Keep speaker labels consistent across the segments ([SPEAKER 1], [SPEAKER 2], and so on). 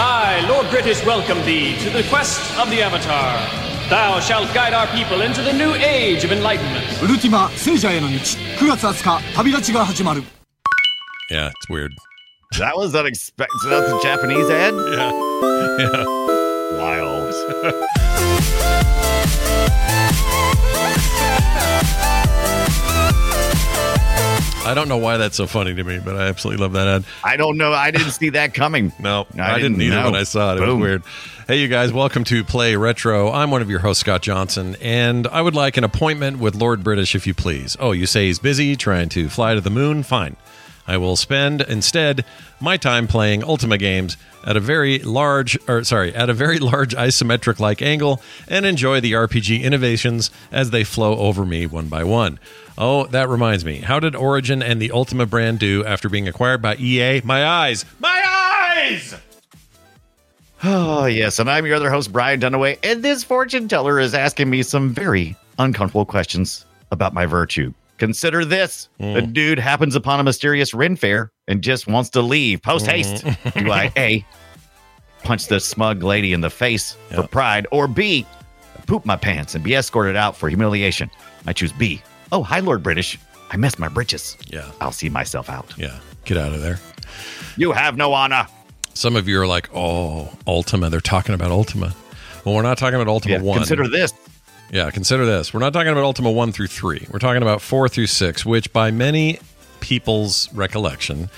[SPEAKER 1] I, Lord British, welcome thee to the quest of the Avatar. Thou shalt guide our people into the new age of enlightenment.
[SPEAKER 2] ウルティマ聖者への道9月20日旅立ちが始まる
[SPEAKER 3] Yeah, it's weird.
[SPEAKER 4] That was unexpected. So that's a Japanese ad?
[SPEAKER 3] Yeah. Yeah.
[SPEAKER 4] Wild.
[SPEAKER 3] I don't know why that's so funny to me, but I absolutely love that ad.
[SPEAKER 4] I don't know. I didn't see that coming.
[SPEAKER 3] No,
[SPEAKER 4] I
[SPEAKER 3] I, didn't,
[SPEAKER 4] didn't
[SPEAKER 3] either
[SPEAKER 4] know.
[SPEAKER 3] when I saw it. It
[SPEAKER 4] Boom.
[SPEAKER 3] was weird. Hey, you guys, welcome to Play Retro. I'm one of your hosts, Scott Johnson, and I would like an appointment with Lord British, if you please. Oh, you say he's busy trying to fly to the moon? Fine. I will spend instead my time playing Ultima games at a very large, or sorry, at a very large isometric like angle and enjoy the RPG innovations as they flow over me one by one. Oh, that reminds me. How did Origin and the Ultima brand do after being acquired by EA? My eyes! My eyes!
[SPEAKER 4] Oh, yes. And I'm your other host, Brian Dunaway. And this fortune teller is asking me some very uncomfortable questions about my virtue. Consider this a mm. dude happens upon a mysterious Ren fair and just wants to leave post mm. haste. Do I A, punch the smug lady in the face for pride, or B, poop my pants and be escorted out for humiliation? I choose B. Oh, hi, Lord British. I messed my britches.
[SPEAKER 3] Yeah.
[SPEAKER 4] I'll see myself out.
[SPEAKER 3] Yeah, get out of there.
[SPEAKER 4] You have no honor.
[SPEAKER 3] Some of you are like, oh, Ultima. They're talking about Ultima. Well, we're not talking about Ultima
[SPEAKER 4] Yeah,
[SPEAKER 3] 1.
[SPEAKER 4] consider this.
[SPEAKER 3] Yeah, consider this. We're not talking about Ultima 1 through 3. We're talking about 4 through 6, which by many people's recollection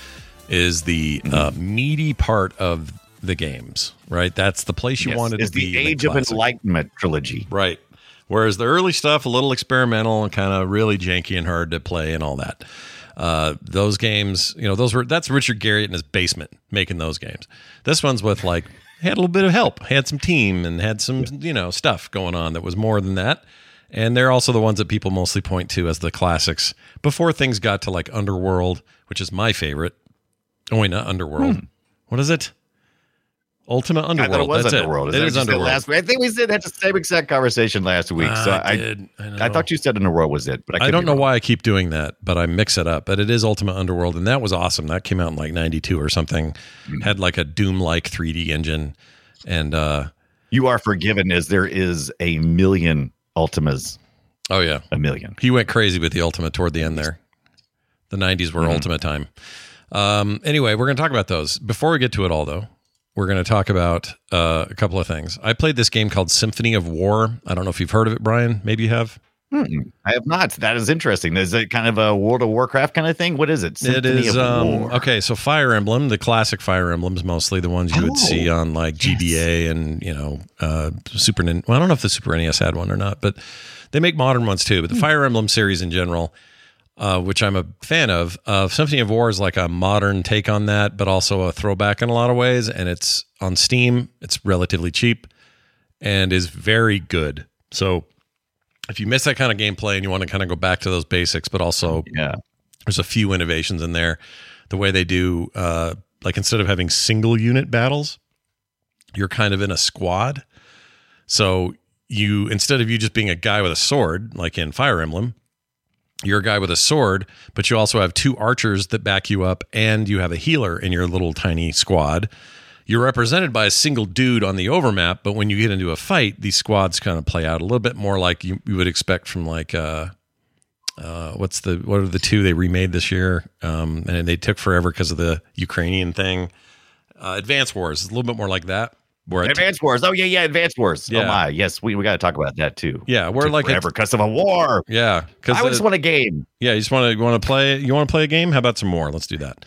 [SPEAKER 3] is the
[SPEAKER 4] Mm-hmm.
[SPEAKER 3] uh, meaty part of the games, right? That's the place you
[SPEAKER 4] Yes,
[SPEAKER 3] wanted
[SPEAKER 4] is
[SPEAKER 3] to be.
[SPEAKER 4] the Age of. Enlightenment trilogy.
[SPEAKER 3] Right. Whereas the early stuff, a little experimental and kind of really janky and hard to play and all that. Uh, those games, you know, those were that's Richard Garriott in his basement making those games. This one's with like had a little bit of help, had some team and had some you know stuff going on that was more than that. And they're also the ones that people mostly point to as the classics before things got to like Underworld, which is my favorite. Oh wait, not Underworld. Hmm. What is it? Ultima
[SPEAKER 4] I
[SPEAKER 3] Underworld.
[SPEAKER 4] thought it was
[SPEAKER 3] That's
[SPEAKER 4] Underworld.
[SPEAKER 3] It, it
[SPEAKER 4] that
[SPEAKER 3] is Underworld.
[SPEAKER 4] Last week? I think we said had the same exact conversation last week. so
[SPEAKER 3] Ah,
[SPEAKER 4] I,
[SPEAKER 3] I did. I.
[SPEAKER 4] I thought you said Underworld was it, but I,
[SPEAKER 3] I don't know
[SPEAKER 4] wrong.
[SPEAKER 3] why I keep doing that, but I mix it up. But it is Ultima Underworld, and that was awesome. That came out in like '92 or something.
[SPEAKER 4] Mm-hmm.
[SPEAKER 3] Had like a Doom-like 3D engine, and uh,
[SPEAKER 4] You are forgiven as there is a million Ultimas.
[SPEAKER 3] oh yeah,
[SPEAKER 4] A million.
[SPEAKER 3] he went crazy with the Ultima toward the end there. The '90s were
[SPEAKER 4] Mm-hmm.
[SPEAKER 3] Ultima time. Um, anyway, we're going to talk about those. Before we get to it all, though, we're going to talk about uh, a couple of things. I played this game called Symphony of War. I don't know if you've heard of it, Brian. Maybe you have.
[SPEAKER 4] I have not. That is interesting. Is it kind of a World of Warcraft kind of thing? What is it?
[SPEAKER 3] it
[SPEAKER 4] Symphony
[SPEAKER 3] is
[SPEAKER 4] of
[SPEAKER 3] um, okay. So Fire Emblem, the classic Fire Emblems, mostly the ones you would
[SPEAKER 4] Oh,
[SPEAKER 3] see on like GBA and you know uh, Super. Well, I don't know if the Super NES had one or not, but they make modern ones too. But
[SPEAKER 4] Hmm.
[SPEAKER 3] the Fire Emblem series in general, uh, which I'm a fan of, uh, Symphony of War is like a modern take on that, but also a throwback in a lot of ways. And it's on Steam. It's relatively cheap and is very good. So. If you miss that kind of gameplay and you want to kind of go back to those basics, but also
[SPEAKER 4] Yeah.
[SPEAKER 3] there's a few innovations in there. The way they do, uh, like instead of having single unit battles, you're kind of in a squad. So you instead of you just being a guy with a sword, like in Fire Emblem, you're a guy with a sword, but you also have two archers that back you up, and you have a healer in your little tiny squad. You're represented by a single dude on the overmap, but when you get into a fight, these squads kind of play out a little bit more like you, you would expect from like uh, uh, what's the what are the two they remade this year? Um, and they took forever because of the Ukrainian thing. Uh, Advance Wars is a little bit more like that. Where it-
[SPEAKER 4] Advanced Wars. Oh yeah, yeah, Advanced Wars.
[SPEAKER 3] Yeah.
[SPEAKER 4] Oh my, yes, we, we got to talk about that too.
[SPEAKER 3] yeah, we're
[SPEAKER 4] Took
[SPEAKER 3] like
[SPEAKER 4] forever because of a war.
[SPEAKER 3] yeah, because
[SPEAKER 4] I just want a game.
[SPEAKER 3] Yeah, you just want to want to play you want to play a game? How about some more? Let's do that.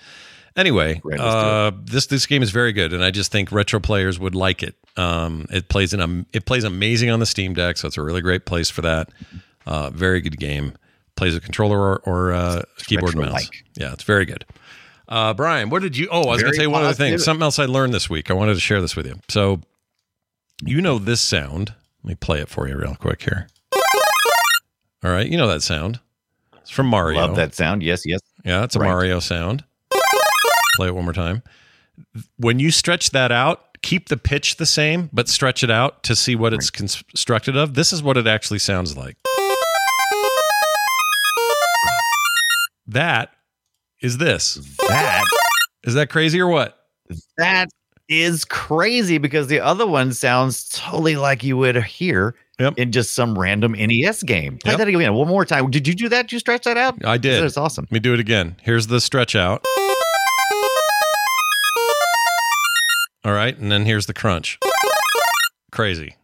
[SPEAKER 3] Anyway, uh, this this game is very good, and I just think retro players would like it. Um, it plays in a it plays amazing on the Steam Deck, so it's a really great place for that. Uh, very good game. plays a controller or, or uh, keyboard and mouse. Yeah, it's very good. Uh, Brian, what did you? Oh, I was going to say one other thing. Something else I learned this week. I wanted to share this with you. So, you know this sound. Let me play it for you real quick here. All right, you know that sound. It's from Mario.
[SPEAKER 4] Love that sound. Yes, yes.
[SPEAKER 3] Yeah, it's a
[SPEAKER 4] Right.
[SPEAKER 3] Mario sound. Play it one more time. When you stretch that out, keep the pitch the same, but stretch it out to see what it's constructed of. This is what it actually sounds like. That is this.
[SPEAKER 4] That
[SPEAKER 3] Is that crazy or what?
[SPEAKER 4] that is crazy because the other one sounds totally like you would hear
[SPEAKER 3] Yep.
[SPEAKER 4] in just some random NES game. Play
[SPEAKER 3] Yep.
[SPEAKER 4] that again one more time. Did you do that? Did you stretch that out?
[SPEAKER 3] I did.
[SPEAKER 4] That's awesome.
[SPEAKER 3] Let me do it again. Here's the stretch out. All right, and then here's the crunch. Crazy.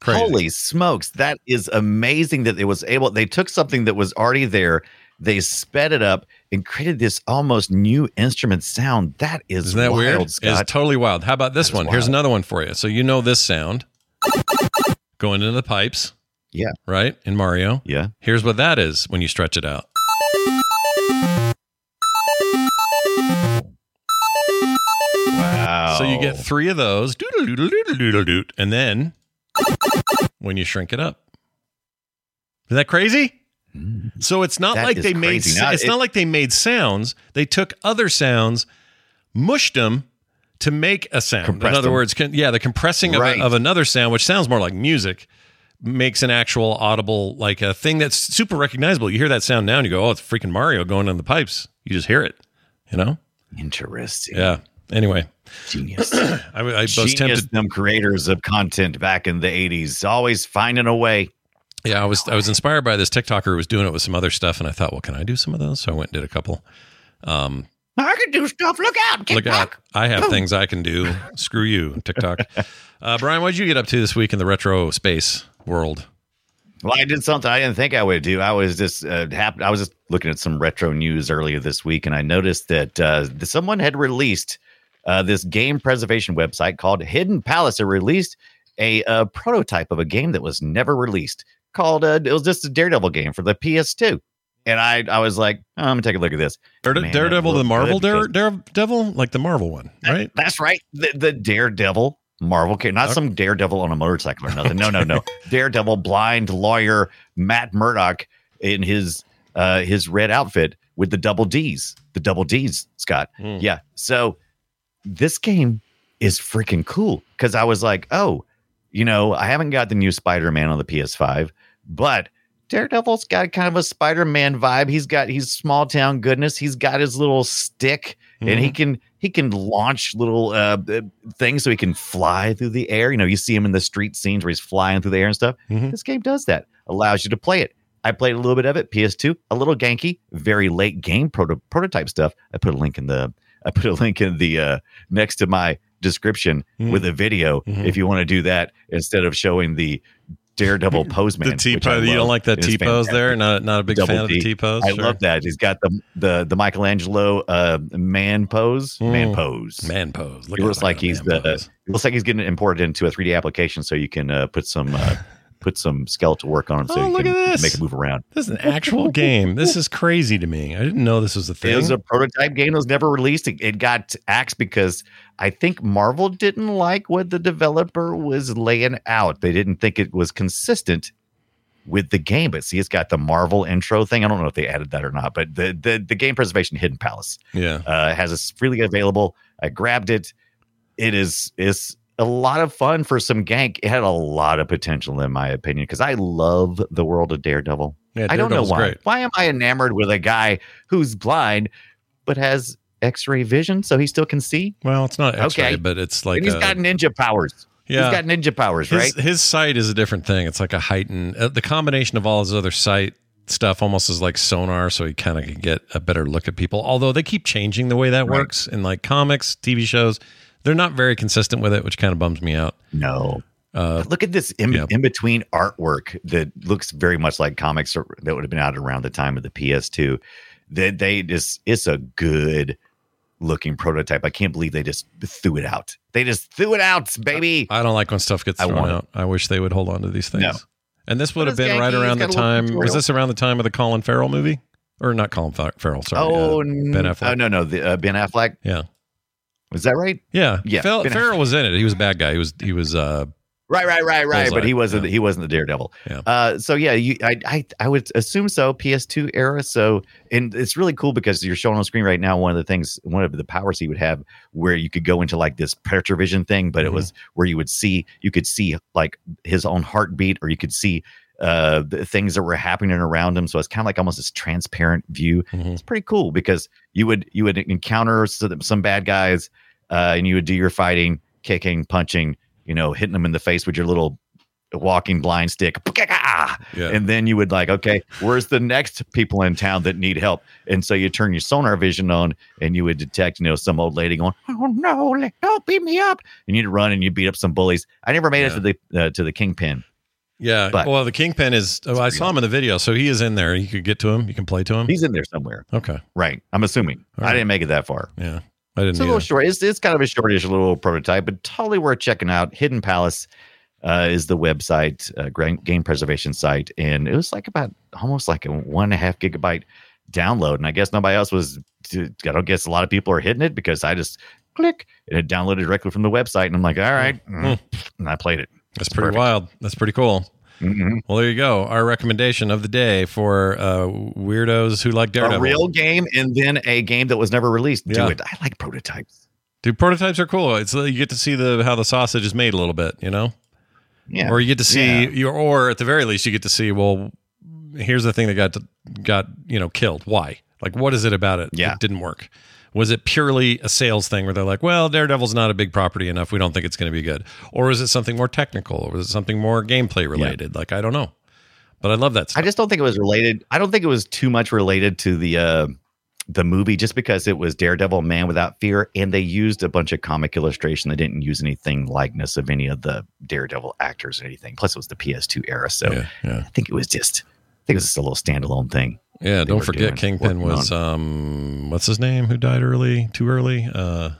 [SPEAKER 3] Crazy.
[SPEAKER 4] Holy smokes. That is amazing that it was able, they took something that was already there, they sped it up and created this almost new instrument sound. That is
[SPEAKER 3] Isn't that
[SPEAKER 4] wild,
[SPEAKER 3] weird?
[SPEAKER 4] Scott.
[SPEAKER 3] It's totally wild. How about this
[SPEAKER 4] That
[SPEAKER 3] one? Here's another one for you. So you know this sound going into the pipes,
[SPEAKER 4] yeah.
[SPEAKER 3] right? In Mario.
[SPEAKER 4] Yeah.
[SPEAKER 3] Here's what that is when you stretch it out.
[SPEAKER 4] Wow.
[SPEAKER 3] So you get three of those, and then when you shrink it up. Is that crazy? So it's not.
[SPEAKER 4] That
[SPEAKER 3] like they made
[SPEAKER 4] crazy. Now,
[SPEAKER 3] it's
[SPEAKER 4] it-
[SPEAKER 3] not like they made sounds. They took other sounds, mushed them to make a sound. In other
[SPEAKER 4] them.
[SPEAKER 3] words, yeah, the compressing of, a, of another sound, which sounds more like music, makes an actual audible, like a thing that's super recognizable. You hear that sound now, and you go, "Oh, it's freaking Mario going on the pipes." You just hear it, you know?
[SPEAKER 4] Interesting.
[SPEAKER 3] Yeah. Anyway,
[SPEAKER 4] Genius.
[SPEAKER 3] I, I was
[SPEAKER 4] Genius,
[SPEAKER 3] tempted.
[SPEAKER 4] them creators of content back in the 80s, always finding a way.
[SPEAKER 3] Yeah, I was I was inspired by this TikToker who was doing it with some other stuff, and I thought, well, can I do some of those? So I went and did a couple. Um,
[SPEAKER 4] I can do stuff. Look out.
[SPEAKER 3] look out! I have things I can do. Screw you, TikTok. Uh, Brian, what did you get up to this week in the retro space world?
[SPEAKER 4] Well, I did something I didn't think I would do. I was just uh, hap- I was just looking at some retro news earlier this week, and I noticed that uh, someone had released uh, this game preservation website called Hidden Palace. It released a uh, prototype of a game that was never released. Called uh, it was just a Daredevil game for the PS2, and I I was like, oh, I'm gonna take a look at this. Man,
[SPEAKER 3] Daredevil, the Marvel Dare, Daredevil, like the Marvel one, right?
[SPEAKER 4] That's right. The, the Daredevil Marvel game, not
[SPEAKER 3] Okay.
[SPEAKER 4] some Daredevil on a motorcycle or nothing. No, no, no. Daredevil, blind lawyer Matt Murdock in his uh his red outfit with the double D's. The double D's, Scott.
[SPEAKER 3] Hmm.
[SPEAKER 4] Yeah. So this game is freaking cool because I was like, oh, you know, I haven't got the new Spider-Man on the PS5, but Daredevil's got kind of a Spider-Man vibe. He's got he's small town goodness. He's got his little stick and
[SPEAKER 3] Mm-hmm.
[SPEAKER 4] he can he can launch little uh uh, things so he can fly through the air. You know, you see him in the street scenes where he's flying through the air and stuff.
[SPEAKER 3] Mhm.
[SPEAKER 4] This game does that. Allows you to play it. I played a little bit of it. PS2, a little ganky, very late game proto- prototype stuff. I put a link in the I put a link in the uh next to my description
[SPEAKER 3] Mhm.
[SPEAKER 4] with a video
[SPEAKER 3] Mhm.
[SPEAKER 4] if you want to do that instead of showing the Daredevil pose man.
[SPEAKER 3] the T pose. You don't like that T pose there? Not not a big
[SPEAKER 4] Double
[SPEAKER 3] fan of the
[SPEAKER 4] D.
[SPEAKER 3] T pose.
[SPEAKER 4] I love that. He's got the the the Michelangelo uh man pose, man
[SPEAKER 3] Mm.
[SPEAKER 4] pose.
[SPEAKER 3] man pose. Look
[SPEAKER 4] It looks
[SPEAKER 3] that
[SPEAKER 4] like he's
[SPEAKER 3] man
[SPEAKER 4] the.
[SPEAKER 3] pose.
[SPEAKER 4] It looks like he's getting imported into a 3D application, so you can uh, put some uh, put some skeletal work on him, so
[SPEAKER 3] Oh,
[SPEAKER 4] you
[SPEAKER 3] look
[SPEAKER 4] can
[SPEAKER 3] at this.
[SPEAKER 4] make it move around.
[SPEAKER 3] This is an actual game. This is crazy to me. I didn't know this was a thing.
[SPEAKER 4] It was a prototype game that was never released. It, it got axed because I think Marvel didn't like what the developer was laying out. They didn't think it was consistent with the game. But see, it's got the Marvel intro thing. I don't know if they added that or not, but the the, the game preservation hidden palace
[SPEAKER 3] yeah.
[SPEAKER 4] uh, has a freely available. I grabbed it. It is is a lot of fun for some gank. It had a lot of potential, in my opinion, because I love the world of Daredevil.
[SPEAKER 3] Yeah,
[SPEAKER 4] I don't know why.
[SPEAKER 3] great.
[SPEAKER 4] Why am I enamored with a guy who's blind but has X-ray vision, so he still can see?
[SPEAKER 3] Well, it's not X-ray,
[SPEAKER 4] Okay.
[SPEAKER 3] but it's like
[SPEAKER 4] and he's
[SPEAKER 3] a-
[SPEAKER 4] got ninja powers.
[SPEAKER 3] yeah.
[SPEAKER 4] He's got ninja powers,
[SPEAKER 3] his,
[SPEAKER 4] right?
[SPEAKER 3] his sight is a different thing. It's like a heightened. Uh, the combination of all his other sight stuff almost is like sonar, so he kind of can get a better look at people. Although they keep changing the way that
[SPEAKER 4] Right.
[SPEAKER 3] works in like comics, TV shows. They're not very consistent with it, which kind of bums me out.
[SPEAKER 4] No.
[SPEAKER 3] Uh,
[SPEAKER 4] look at this in,
[SPEAKER 3] yeah.
[SPEAKER 4] in between artwork that looks very much like comics or- that would have been out around the time of the PS2. That they just it's a good looking prototype. I can't believe they just threw it out. They just threw it out, baby.
[SPEAKER 3] I don't like when stuff gets
[SPEAKER 4] I
[SPEAKER 3] thrown
[SPEAKER 4] want it.
[SPEAKER 3] out. I wish they would hold on to these things.
[SPEAKER 4] No.
[SPEAKER 3] And this would have
[SPEAKER 4] But it's
[SPEAKER 3] been right around the
[SPEAKER 4] he's got a
[SPEAKER 3] time. Was this around the time of the Colin Farrell movie, or not Colin Farrell? Sorry,
[SPEAKER 4] oh,
[SPEAKER 3] uh, Ben Affleck.
[SPEAKER 4] Oh no, no, the, uh, Ben Affleck.
[SPEAKER 3] Yeah,
[SPEAKER 4] Was that right?
[SPEAKER 3] yeah,
[SPEAKER 4] Yeah,
[SPEAKER 3] Fel- Farrell was in it. He was a bad guy. He was. He was. uh
[SPEAKER 4] Right, right, right, right.
[SPEAKER 3] Bullseye,
[SPEAKER 4] But he wasn't.
[SPEAKER 3] yeah.
[SPEAKER 4] He wasn't the Daredevil.
[SPEAKER 3] Yeah.
[SPEAKER 4] Uh, so yeah, you, I, I, I would assume so. PS2 era. So, and it's really cool because you're showing on screen right now. One of the things, one of the powers he would have, where you could go into like this Predator vision thing, but it
[SPEAKER 3] Mhm.
[SPEAKER 4] was where you would see, you could see like his own heartbeat, or you could see uh the things that were happening around him. So it's kind of like almost this transparent view.
[SPEAKER 3] mhm.
[SPEAKER 4] It's pretty cool because you would you would encounter some, some bad guys, uh, and you would do your fighting, kicking, punching, you know, hitting them in the face with your little walking blind stick.
[SPEAKER 3] Yeah.
[SPEAKER 4] And then you would like, okay, where's the next people in town that need help? And so you turn your sonar vision on and you would detect, you know, some old lady going, Oh no, don't beat me up. And you'd run and you'd beat up some bullies. I never made it to the uh, to the kingpin.
[SPEAKER 3] Yeah.
[SPEAKER 4] But-
[SPEAKER 3] well, the Kingpin is. Oh, I saw him in the video, so he is in there. You could get to him. You can play to him.
[SPEAKER 4] He's in there somewhere.
[SPEAKER 3] okay.
[SPEAKER 4] Right. I'm assuming.
[SPEAKER 3] All
[SPEAKER 4] I didn't make it that far.
[SPEAKER 3] Yeah. I didn't.
[SPEAKER 4] It's a little short. It's, it's kind of a shortish little prototype, but totally worth checking out. Hidden Palace uh, is the website, uh, game preservation site, and it was like about almost like a one and a half gigabyte download. And I guess nobody else was. I don't guess a lot of people are hitting it because I just click and it downloaded directly from the website, and I'm like, all right, mm, and I played it.
[SPEAKER 3] That's pretty
[SPEAKER 4] Perfect.
[SPEAKER 3] wild. That's pretty cool.
[SPEAKER 4] Mhm.
[SPEAKER 3] Well, there you go. Our recommendation of the day for uh, weirdos who like Daredevil.
[SPEAKER 4] A real game, and then a game that was never released.
[SPEAKER 3] Yeah.
[SPEAKER 4] Do it. I like prototypes.
[SPEAKER 3] Dude, prototypes are cool. It's uh, you get to see the how the sausage is made a little bit, you know,
[SPEAKER 4] Yeah.
[SPEAKER 3] or you get to see,
[SPEAKER 4] Yeah.
[SPEAKER 3] you, or at the very least, you get to see. Well, here's the thing that got got you know killed. Why? Like, what is it about it?
[SPEAKER 4] Yeah.
[SPEAKER 3] that didn't work. Was it purely a sales thing where they're like, well, Daredevil's not a big property enough. We don't think it's going to be good. Or is it something more technical? Or was it something more gameplay related? Like, I don't know. But I love that stuff.
[SPEAKER 4] I just don't think it was related. I don't think it was too much related to the uh the movie just because it was Daredevil Man Without Fear and they used a bunch of comic illustration. They didn't use anything likeness of any of the Daredevil actors or anything. Plus it was the PS2 era. So
[SPEAKER 3] yeah, yeah.
[SPEAKER 4] I think it was just I think it was just a little standalone thing.
[SPEAKER 3] Yeah, don't forget Kingpin was um what's his name who died early, too early? Uh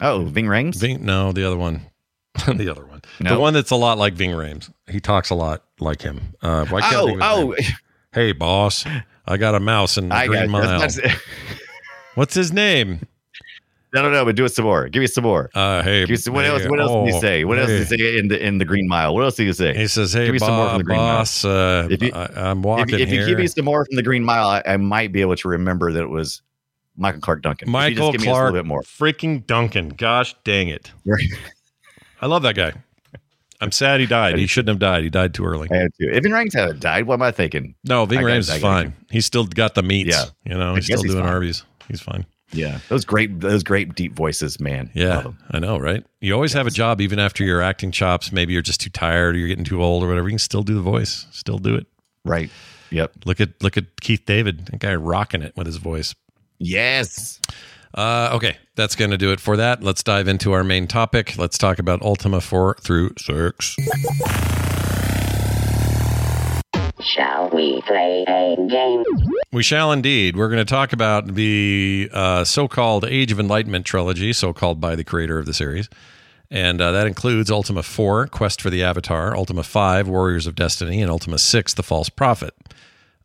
[SPEAKER 4] Oh, Ving Rhames?
[SPEAKER 3] Ving no, the other one. the other one. The one that's a lot like Ving Rhames. He talks a lot like him. Uh why can't
[SPEAKER 4] oh,
[SPEAKER 3] think of his
[SPEAKER 4] oh.
[SPEAKER 3] Hey boss, I got a mouse in the
[SPEAKER 4] I
[SPEAKER 3] Green
[SPEAKER 4] got
[SPEAKER 3] Mile. What's his name?
[SPEAKER 4] I don't know, but do it some more. Give me some more.
[SPEAKER 3] Uh hey
[SPEAKER 4] some, what else?
[SPEAKER 3] hey,
[SPEAKER 4] What else did
[SPEAKER 3] oh,
[SPEAKER 4] he say? What else did
[SPEAKER 3] hey.
[SPEAKER 4] he say in the in the Green Mile? What else did he say?
[SPEAKER 3] He says, "Hey,
[SPEAKER 4] Give me some more from the Green Mile.
[SPEAKER 3] uh,
[SPEAKER 4] If you-
[SPEAKER 3] I, I'm walking
[SPEAKER 4] if you
[SPEAKER 3] here."
[SPEAKER 4] give me some more from the Green Mile, I, I might be able to remember that it was Michael Clarke Duncan. If just
[SPEAKER 3] Michael
[SPEAKER 4] give me a
[SPEAKER 3] Clarke,
[SPEAKER 4] little bit more.
[SPEAKER 3] freaking Duncan. Gosh dang it! I love that guy. I'm sad he died. He shouldn't have died. He died too early.
[SPEAKER 4] I had to. If Rings had died, what am I thinking?
[SPEAKER 3] No, Ving Rhames is fine. He's still got the meats.
[SPEAKER 4] Yeah.
[SPEAKER 3] You know, he's still
[SPEAKER 4] he's
[SPEAKER 3] doing
[SPEAKER 4] fine.
[SPEAKER 3] Arby's. He's fine.
[SPEAKER 4] Yeah, those great, those great deep voices, man.
[SPEAKER 3] Yeah, I know, right? You always have a job, even after your acting chops. Maybe you're just too tired, or you're getting too old, or whatever. You can still do the voice. Still do it.
[SPEAKER 4] right. Yep.
[SPEAKER 3] Look at look at Keith David. That guy rocking it with his voice.
[SPEAKER 4] Yes.
[SPEAKER 3] Uh, okay, that's going to do it for that. Let's dive into our main topic. Let's talk about Ultima 4 through 6.
[SPEAKER 5] Shall we play a game?
[SPEAKER 3] We shall indeed. We're going to talk about the uh, so called Age of Enlightenment trilogy, so called by the creator of the series. And uh, that includes Ultima 4, Quest for the Avatar, Ultima 5, Warriors of Destiny, and Ultima 6, The False Prophet.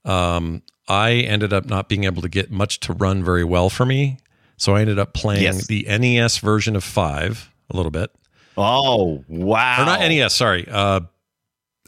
[SPEAKER 3] Um, I ended up not being able to get much to run very well for me. So I ended up playing
[SPEAKER 4] Yes.
[SPEAKER 3] the NES version of 5 a little bit.
[SPEAKER 4] Oh wow.
[SPEAKER 3] Or not NES, sorry. Uh,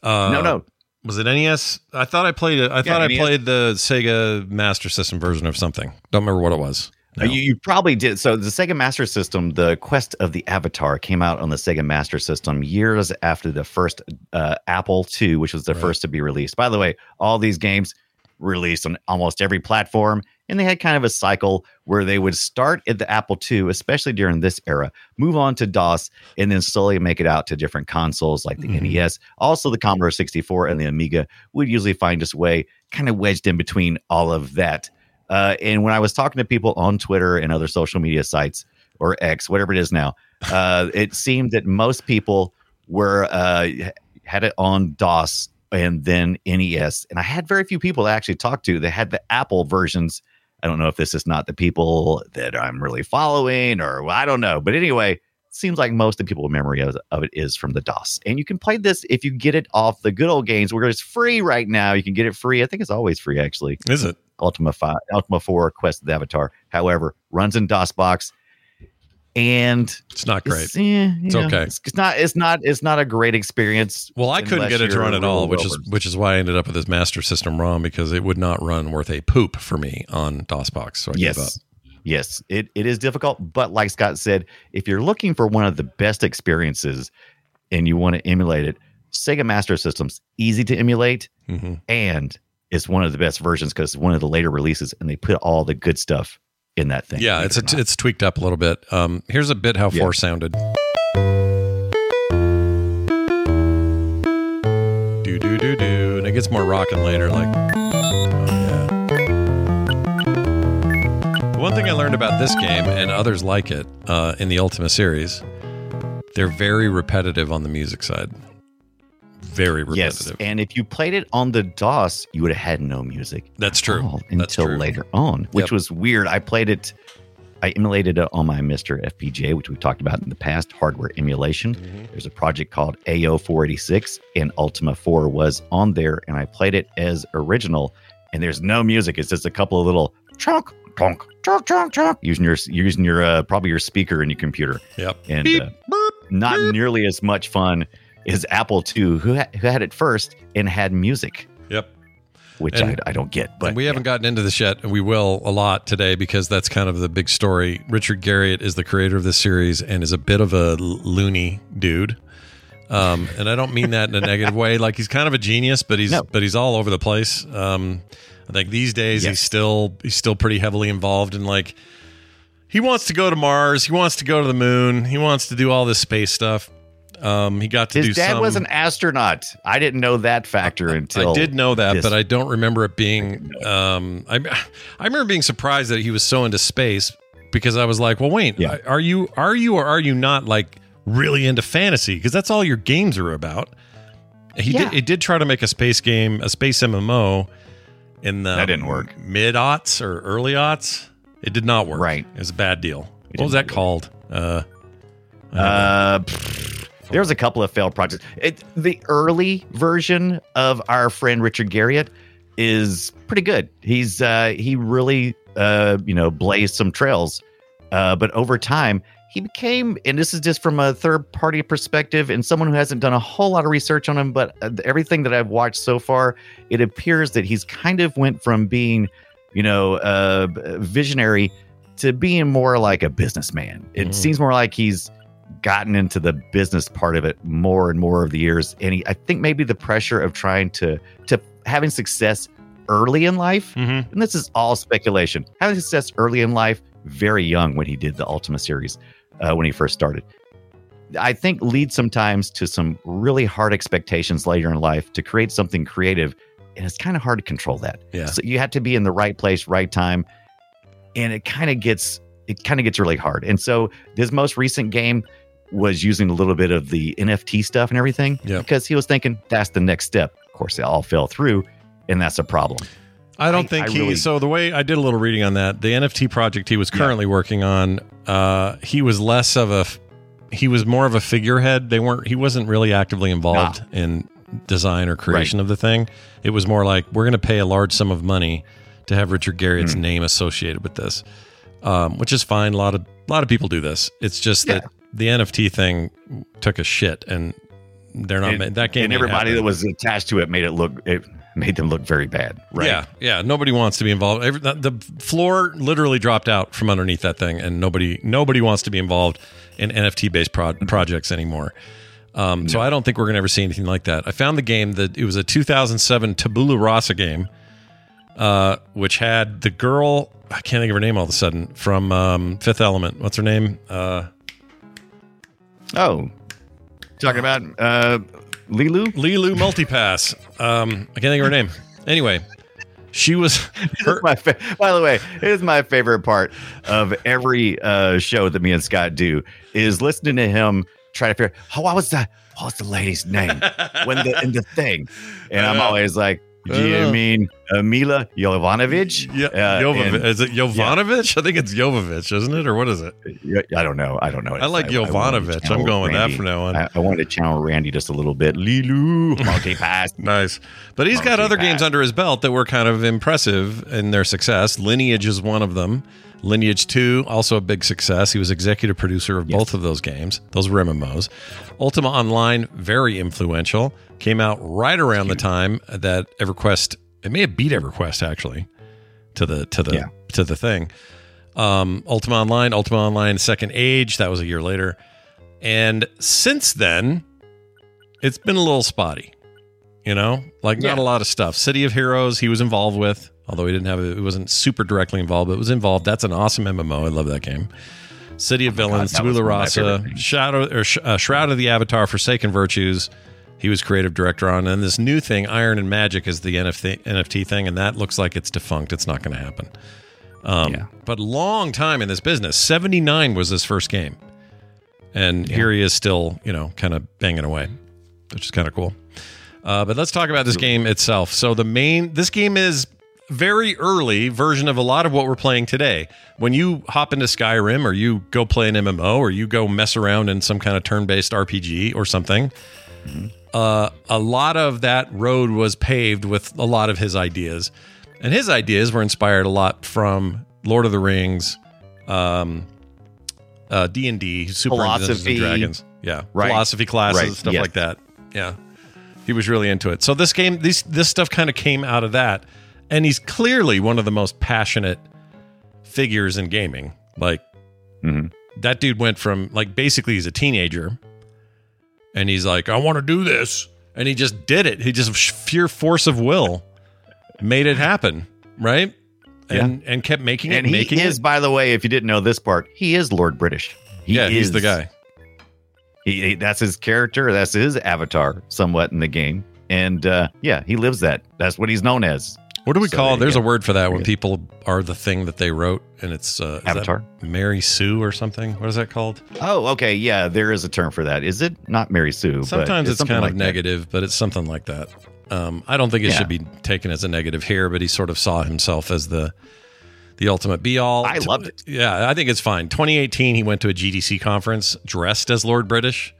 [SPEAKER 3] uh,
[SPEAKER 4] No, no.
[SPEAKER 3] Was it NES? I thought I played it. I thought I played the Sega Master System version of something. Don't remember what it was.
[SPEAKER 4] Uh, You, you probably did. So the Sega Master System, the Quest of the Avatar, came out on the Sega Master System years after the first uh, Apple II, which was the
[SPEAKER 3] Right.
[SPEAKER 4] first to be released. By the way, all these games released on almost every platform, and they had kind of a cycle where they would start at the Apple II, especially during this era, move on to DOS, and then slowly make it out to different consoles like the
[SPEAKER 3] Mhm.
[SPEAKER 4] NES. Also, the Commodore 64 and the Amiga would usually find its way kind of wedged in between all of that. Uh, and when I was talking to people on Twitter and other social media sites or X, whatever it is now, uh, it seemed that most people were uh, had it on DOS and then NES. And I had very few people to actually talk to that had the Apple versions. I don't know if this is not the people that I'm really following or I don't know. But anyway, seems like most of the people's memory of, of it is from the DOS. And you can play this if you get it off the good old games where it's free right now. You can get it free. I think it's always free actually.
[SPEAKER 3] Is it?
[SPEAKER 4] Ultima 5, Ultima 4, Quest of the Avatar. However, runs in DOSBox. And
[SPEAKER 3] It's not great.
[SPEAKER 4] it's, eh,
[SPEAKER 3] It's
[SPEAKER 4] know,
[SPEAKER 3] okay.
[SPEAKER 4] It's, it's not. It's not. It's not a great experience.
[SPEAKER 3] Well, I couldn't get it to run at all, which is which is why I ended up with this Master System ROM because it would not run worth a poop for me on DOSBox. So I gave up.
[SPEAKER 4] yes, yes. It it is difficult, but like Scott said, if you're looking for one of the best experiences and you want to emulate it, Sega Master System's easy to emulate,
[SPEAKER 3] Mhm.
[SPEAKER 4] and it's one of the best versions because it's one of the later releases, and they put all the good stuff in that thing.
[SPEAKER 3] Yeah, it's a, it's tweaked up a little bit. Um, here's a bit how
[SPEAKER 4] Yeah.
[SPEAKER 3] four sounded. Do do do do, and it gets more rocking later. Like, oh, yeah. One thing I learned about this game and others like it uh, in the Ultima series, they're very repetitive on the music side. Very repetitive.
[SPEAKER 4] Yes,
[SPEAKER 3] repetitive.
[SPEAKER 4] and if you played it on the DOS, you would have had no music.
[SPEAKER 3] That's true.
[SPEAKER 4] all
[SPEAKER 3] That's
[SPEAKER 4] until
[SPEAKER 3] true.
[SPEAKER 4] later on, which
[SPEAKER 3] Yep.
[SPEAKER 4] was weird. I played it, I emulated it on my Mister FPGA, which we talked about in the past, hardware emulation.
[SPEAKER 3] Mm-hmm.
[SPEAKER 4] There's a project called AO486, and Ultima 4 was on there, and I played it as original. And there's no music; it's just a couple of little chunk, chunk, chunk, chunk, chunk, using your using your uh, probably your speaker in your computer,
[SPEAKER 3] Yep.
[SPEAKER 4] and uh, not nearly as much fun as Apple II, who ha- who had it first and had music,
[SPEAKER 3] Yep.
[SPEAKER 4] which
[SPEAKER 3] And-
[SPEAKER 4] I, I don't get. But
[SPEAKER 3] and we haven't gotten into this yet, and we will a lot today because that's kind of the big story. Richard Garriott is the creator of this series and is a bit of a loony dude. Um, and I don't mean that in a negative way. Like he's kind of a genius, but he's
[SPEAKER 4] No.
[SPEAKER 3] but he's all over the place. Um, I think these days
[SPEAKER 4] Yes.
[SPEAKER 3] he's still he's still pretty heavily involved in like he wants to go to Mars, he wants to go to the moon, he wants to do all this space stuff. Um, he got to
[SPEAKER 4] His
[SPEAKER 3] do
[SPEAKER 4] dad
[SPEAKER 3] some,
[SPEAKER 4] was an astronaut. I didn't know that factor until
[SPEAKER 3] I did know that,
[SPEAKER 4] this-
[SPEAKER 3] but I don't remember it being. Um, I I remember being surprised that he was so into space because I was like, well, wait,
[SPEAKER 4] Yeah.
[SPEAKER 3] are you are you or are you not like really into fantasy? Because that's all your games are about. He
[SPEAKER 4] Yeah.
[SPEAKER 3] did. It did try to make a space game, a space MMO, in the
[SPEAKER 4] That didn't work.
[SPEAKER 3] Mid aughts or early aughts. It did not work.
[SPEAKER 4] Right.
[SPEAKER 3] It was a bad deal.
[SPEAKER 4] It
[SPEAKER 3] What was that called? Uh,
[SPEAKER 4] Uh, pfft, there was a couple of failed projects. It, the early version of our friend Richard Garriott is pretty good. He's uh, he really uh, you know blazed some trails, uh, but over time he became, and this is just from a third party perspective and someone who hasn't done a whole lot of research on him, but uh, everything that I've watched so far, it appears that he's kind of went from being, you know, uh, visionary to being more like a businessman. It
[SPEAKER 3] Mhm.
[SPEAKER 4] seems more like he's gotten into the business part of it more and more of the years and he, i think maybe the pressure of trying to to having success early in life
[SPEAKER 3] mhm.
[SPEAKER 4] and this is all speculation having success early in life very young when he did the ultima series uh, when he first started i think leads sometimes to some really hard expectations later in life to create something creative and it's kind of hard to control that
[SPEAKER 3] Yeah.
[SPEAKER 4] so you have to be in the right place right time and it kind of gets it kind of gets really hard and so this most recent game was using a little bit of the nft stuff and everything
[SPEAKER 3] Yeah.
[SPEAKER 4] because he was thinking that's the next step of course it all fell through and that's a problem
[SPEAKER 3] I don't
[SPEAKER 4] I-
[SPEAKER 3] think
[SPEAKER 4] I
[SPEAKER 3] he.
[SPEAKER 4] really-
[SPEAKER 3] so the way I did a little reading on that, the NFT project he was currently working on, uh, he was less of a. He was more of a figurehead. They weren't. He wasn't really actively involved in design or creation of the thing. It was more like we're going to pay a large sum of money to have Richard Garriott's
[SPEAKER 4] Hmm.
[SPEAKER 3] name associated with this, um, which is fine. A lot of a lot of people do this. It's just that the NFT thing took a shit, and they're not.
[SPEAKER 4] and,
[SPEAKER 3] that game
[SPEAKER 4] and everybody that was attached to it made it look it made them look very bad right
[SPEAKER 3] Yeah, yeah. Nobody wants to be involved. Every, the floor literally dropped out from underneath that thing, and nobody nobody wants to be involved in NFT based pro- projects anymore. Um, So I don't think we're going to ever see anything like that. I found the game that it was a 2007 Tabula Rasa game, uh, which had the girl. I can't think of her name all of a sudden from um, Fifth Element. What's her name? Uh,
[SPEAKER 4] oh talking about uh lilu
[SPEAKER 3] Lilu Multipass. Um, I can't think of her name. Anyway, she was. Her,
[SPEAKER 4] my fa- by the way, it is my favorite part of every uh, show that me and Scott do is listening to him try to figure. Oh, what was that? What was the lady's name when the in the thing? And I'm always like, "Do you mean uh, Milla Jovanovic.
[SPEAKER 3] Yeah,
[SPEAKER 4] uh,
[SPEAKER 3] Jovovich.
[SPEAKER 4] and-
[SPEAKER 3] is it Jovanovic? I think it's Jovovich, isn't it, or what is it?
[SPEAKER 4] I don't know. I don't know.
[SPEAKER 3] I like
[SPEAKER 4] to
[SPEAKER 3] Jovanovic.
[SPEAKER 4] channel
[SPEAKER 3] I'm going with that from now on.
[SPEAKER 4] I, I wanted to channel Randy just a little bit. Lilu, multi pass.
[SPEAKER 3] Nice. But he's got
[SPEAKER 4] Monkey
[SPEAKER 3] other games under his belt that were kind of impressive in their success. Lineage is one of them. Lineage 2, also a big success. He was executive producer of both of those games. Those were MMOs. Ultima Online, very influential. Came out right around the time that EverQuest, it may have beat EverQuest actually to the to the
[SPEAKER 4] Yeah.
[SPEAKER 3] to the thing. Um, Ultima Online, Ultima Online Second Age, that was a year later. And since then, it's been a little spotty. You know, like not a lot of stuff. City of Heroes, he was involved with, although he didn't have it. Wasn't super directly involved, but was involved. That's an awesome MMO. I love that game. City of Villains,
[SPEAKER 4] that
[SPEAKER 3] Tabula
[SPEAKER 4] one of my favorite
[SPEAKER 3] Rasa. Shadow or Sh- uh, Shroud of the Avatar, Forsaken Virtues. He was creative director on, and this new thing, Iron and Magic, is the NFT, NFT thing, and that looks like it's defunct. It's not going to happen. Um,
[SPEAKER 4] Yeah.
[SPEAKER 3] But long time in this business. Seventy nine was his first game, and here he is still, you know, kind of banging away, which is kind of cool. Uh, but let's talk about this game itself. So the main this game is very early version of a lot of what we're playing today. When you hop into Skyrim or you go play an MMO or you go mess around in some kind of turn-based RPG or something, uh, a lot of that road was paved with a lot of his ideas, and his ideas were inspired a lot from Lord of the Rings, um, uh, D and D, Super Dungeons and Dragons, yeah,
[SPEAKER 4] Right.
[SPEAKER 3] philosophy classes,
[SPEAKER 4] Right,
[SPEAKER 3] stuff
[SPEAKER 4] yes.
[SPEAKER 3] like that. Yeah, he was really into it. So this game, this this stuff kind of came out of that, and he's clearly one of the most passionate figures in gaming. Like
[SPEAKER 4] Mhm.
[SPEAKER 3] that dude went from like basically he's a teenager, and he's like, I want to do this, and he just did it. He just sheer force of will made it happen, right? And and kept making it,
[SPEAKER 4] And he
[SPEAKER 3] making
[SPEAKER 4] is,
[SPEAKER 3] it.
[SPEAKER 4] by the way, if you didn't know this part, he is Lord British. He
[SPEAKER 3] yeah, he's
[SPEAKER 4] is-
[SPEAKER 3] the guy.
[SPEAKER 4] He, he- that's his character. That's his avatar, somewhat in the game. And uh, yeah, he lives that. That's what he's known as.
[SPEAKER 3] What do we
[SPEAKER 4] So
[SPEAKER 3] call? it? There's
[SPEAKER 4] go.
[SPEAKER 3] a word for that when people are the thing that they wrote, and it's uh,
[SPEAKER 4] Avatar?
[SPEAKER 3] Mary Sue or something. What is that called?
[SPEAKER 4] Oh, okay. Yeah, there is a term for that. Is it not Mary Sue? but
[SPEAKER 3] Sometimes it's,
[SPEAKER 4] something
[SPEAKER 3] kind
[SPEAKER 4] like
[SPEAKER 3] of
[SPEAKER 4] that.
[SPEAKER 3] negative, but it's something like that. Um, I don't think it
[SPEAKER 4] Yeah.
[SPEAKER 3] should be taken as a negative here, but he sort of saw himself as the the ultimate be all.
[SPEAKER 4] I loved it.
[SPEAKER 3] Yeah, I think it's fine. 2018, he went to a GDC conference dressed as Lord British.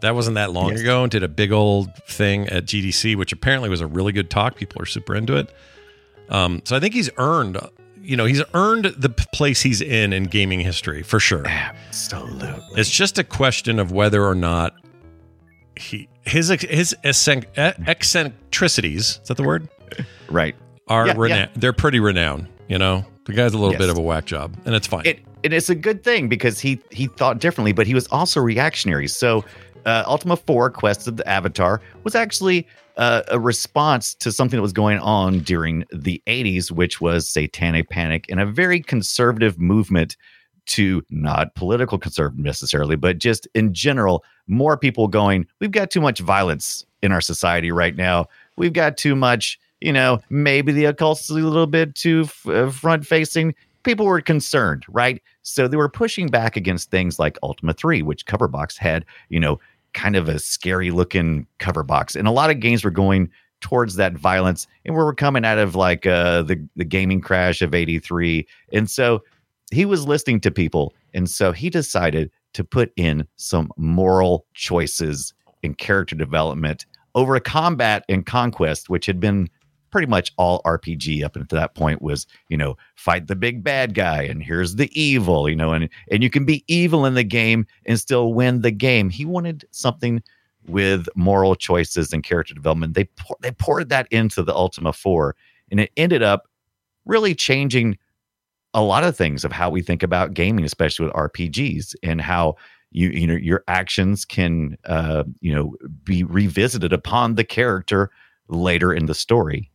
[SPEAKER 3] That wasn't that long
[SPEAKER 4] Yes.
[SPEAKER 3] ago, and did a big old thing at GDC, which apparently was a really good talk. People are super into it. Um, so I think he's earned, you know, he's earned the place he's in in gaming history for sure.
[SPEAKER 4] Absolutely.
[SPEAKER 3] It's just a question of whether or not he his his eccentricities is that the word
[SPEAKER 4] Right.
[SPEAKER 3] are
[SPEAKER 4] Yeah,
[SPEAKER 3] rena-
[SPEAKER 4] yeah.
[SPEAKER 3] they're pretty renowned. You know, the guy's a little
[SPEAKER 4] Yes.
[SPEAKER 3] bit of a whack job, and it's fine.
[SPEAKER 4] It and it's a good thing because he he thought differently, but he was also reactionary. So, uh, Ultima Four: Quest of the Avatar was actually uh, a response to something that was going on during the '80s, which was Satanic Panic and a very conservative movement to not political conservative necessarily, but just in general, more people going, we've got too much violence in our society right now. We've got too much, you know, maybe the occult's a little bit too f- uh, front facing. People were concerned, right? So they were pushing back against things like Ultima 3, which Coverbox had, you know, kind of a scary looking cover box. And a lot of games were going towards that violence. And we were coming out of like uh, the, the gaming crash of 83. And so he was listening to people. And so he decided to put in some moral choices in character development over combat and conquest, which had been pretty much all RPG up until that point was, you know, fight the big bad guy and here's the evil, you know, and and you can be evil in the game and still win the game. He wanted something with moral choices and character development. They pour, they poured that into the Ultima 4 and it ended up really changing a lot of things of how we think about gaming, especially with RPGs and how you you know your actions can uh you know be revisited upon the character later in the story.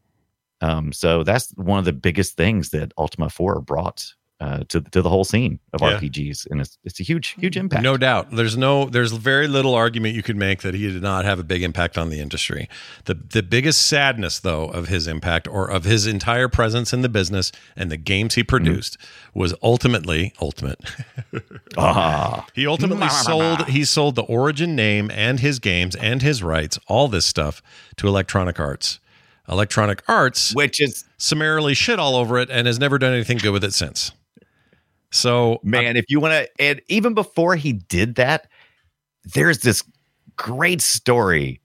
[SPEAKER 4] Um, so that's one of the biggest things that Ultima 4 brought uh, to to the whole scene of
[SPEAKER 3] Yeah.
[SPEAKER 4] RPGs, and it's it's a huge huge impact.
[SPEAKER 3] No doubt. There's no there's very little argument you could make that he did not have a big impact on the industry. The the biggest sadness though of his impact or of his entire presence in the business and the games he produced was ultimately ultimate.
[SPEAKER 4] Ah,
[SPEAKER 3] He ultimately sold he sold the origin name and his games and his rights, all this stuff to Electronic Arts. Electronic Arts
[SPEAKER 4] which is
[SPEAKER 3] summarily shit all over it and has never done anything good with it since. So uh,
[SPEAKER 4] man, if you want to, and even before he did that, there's this great story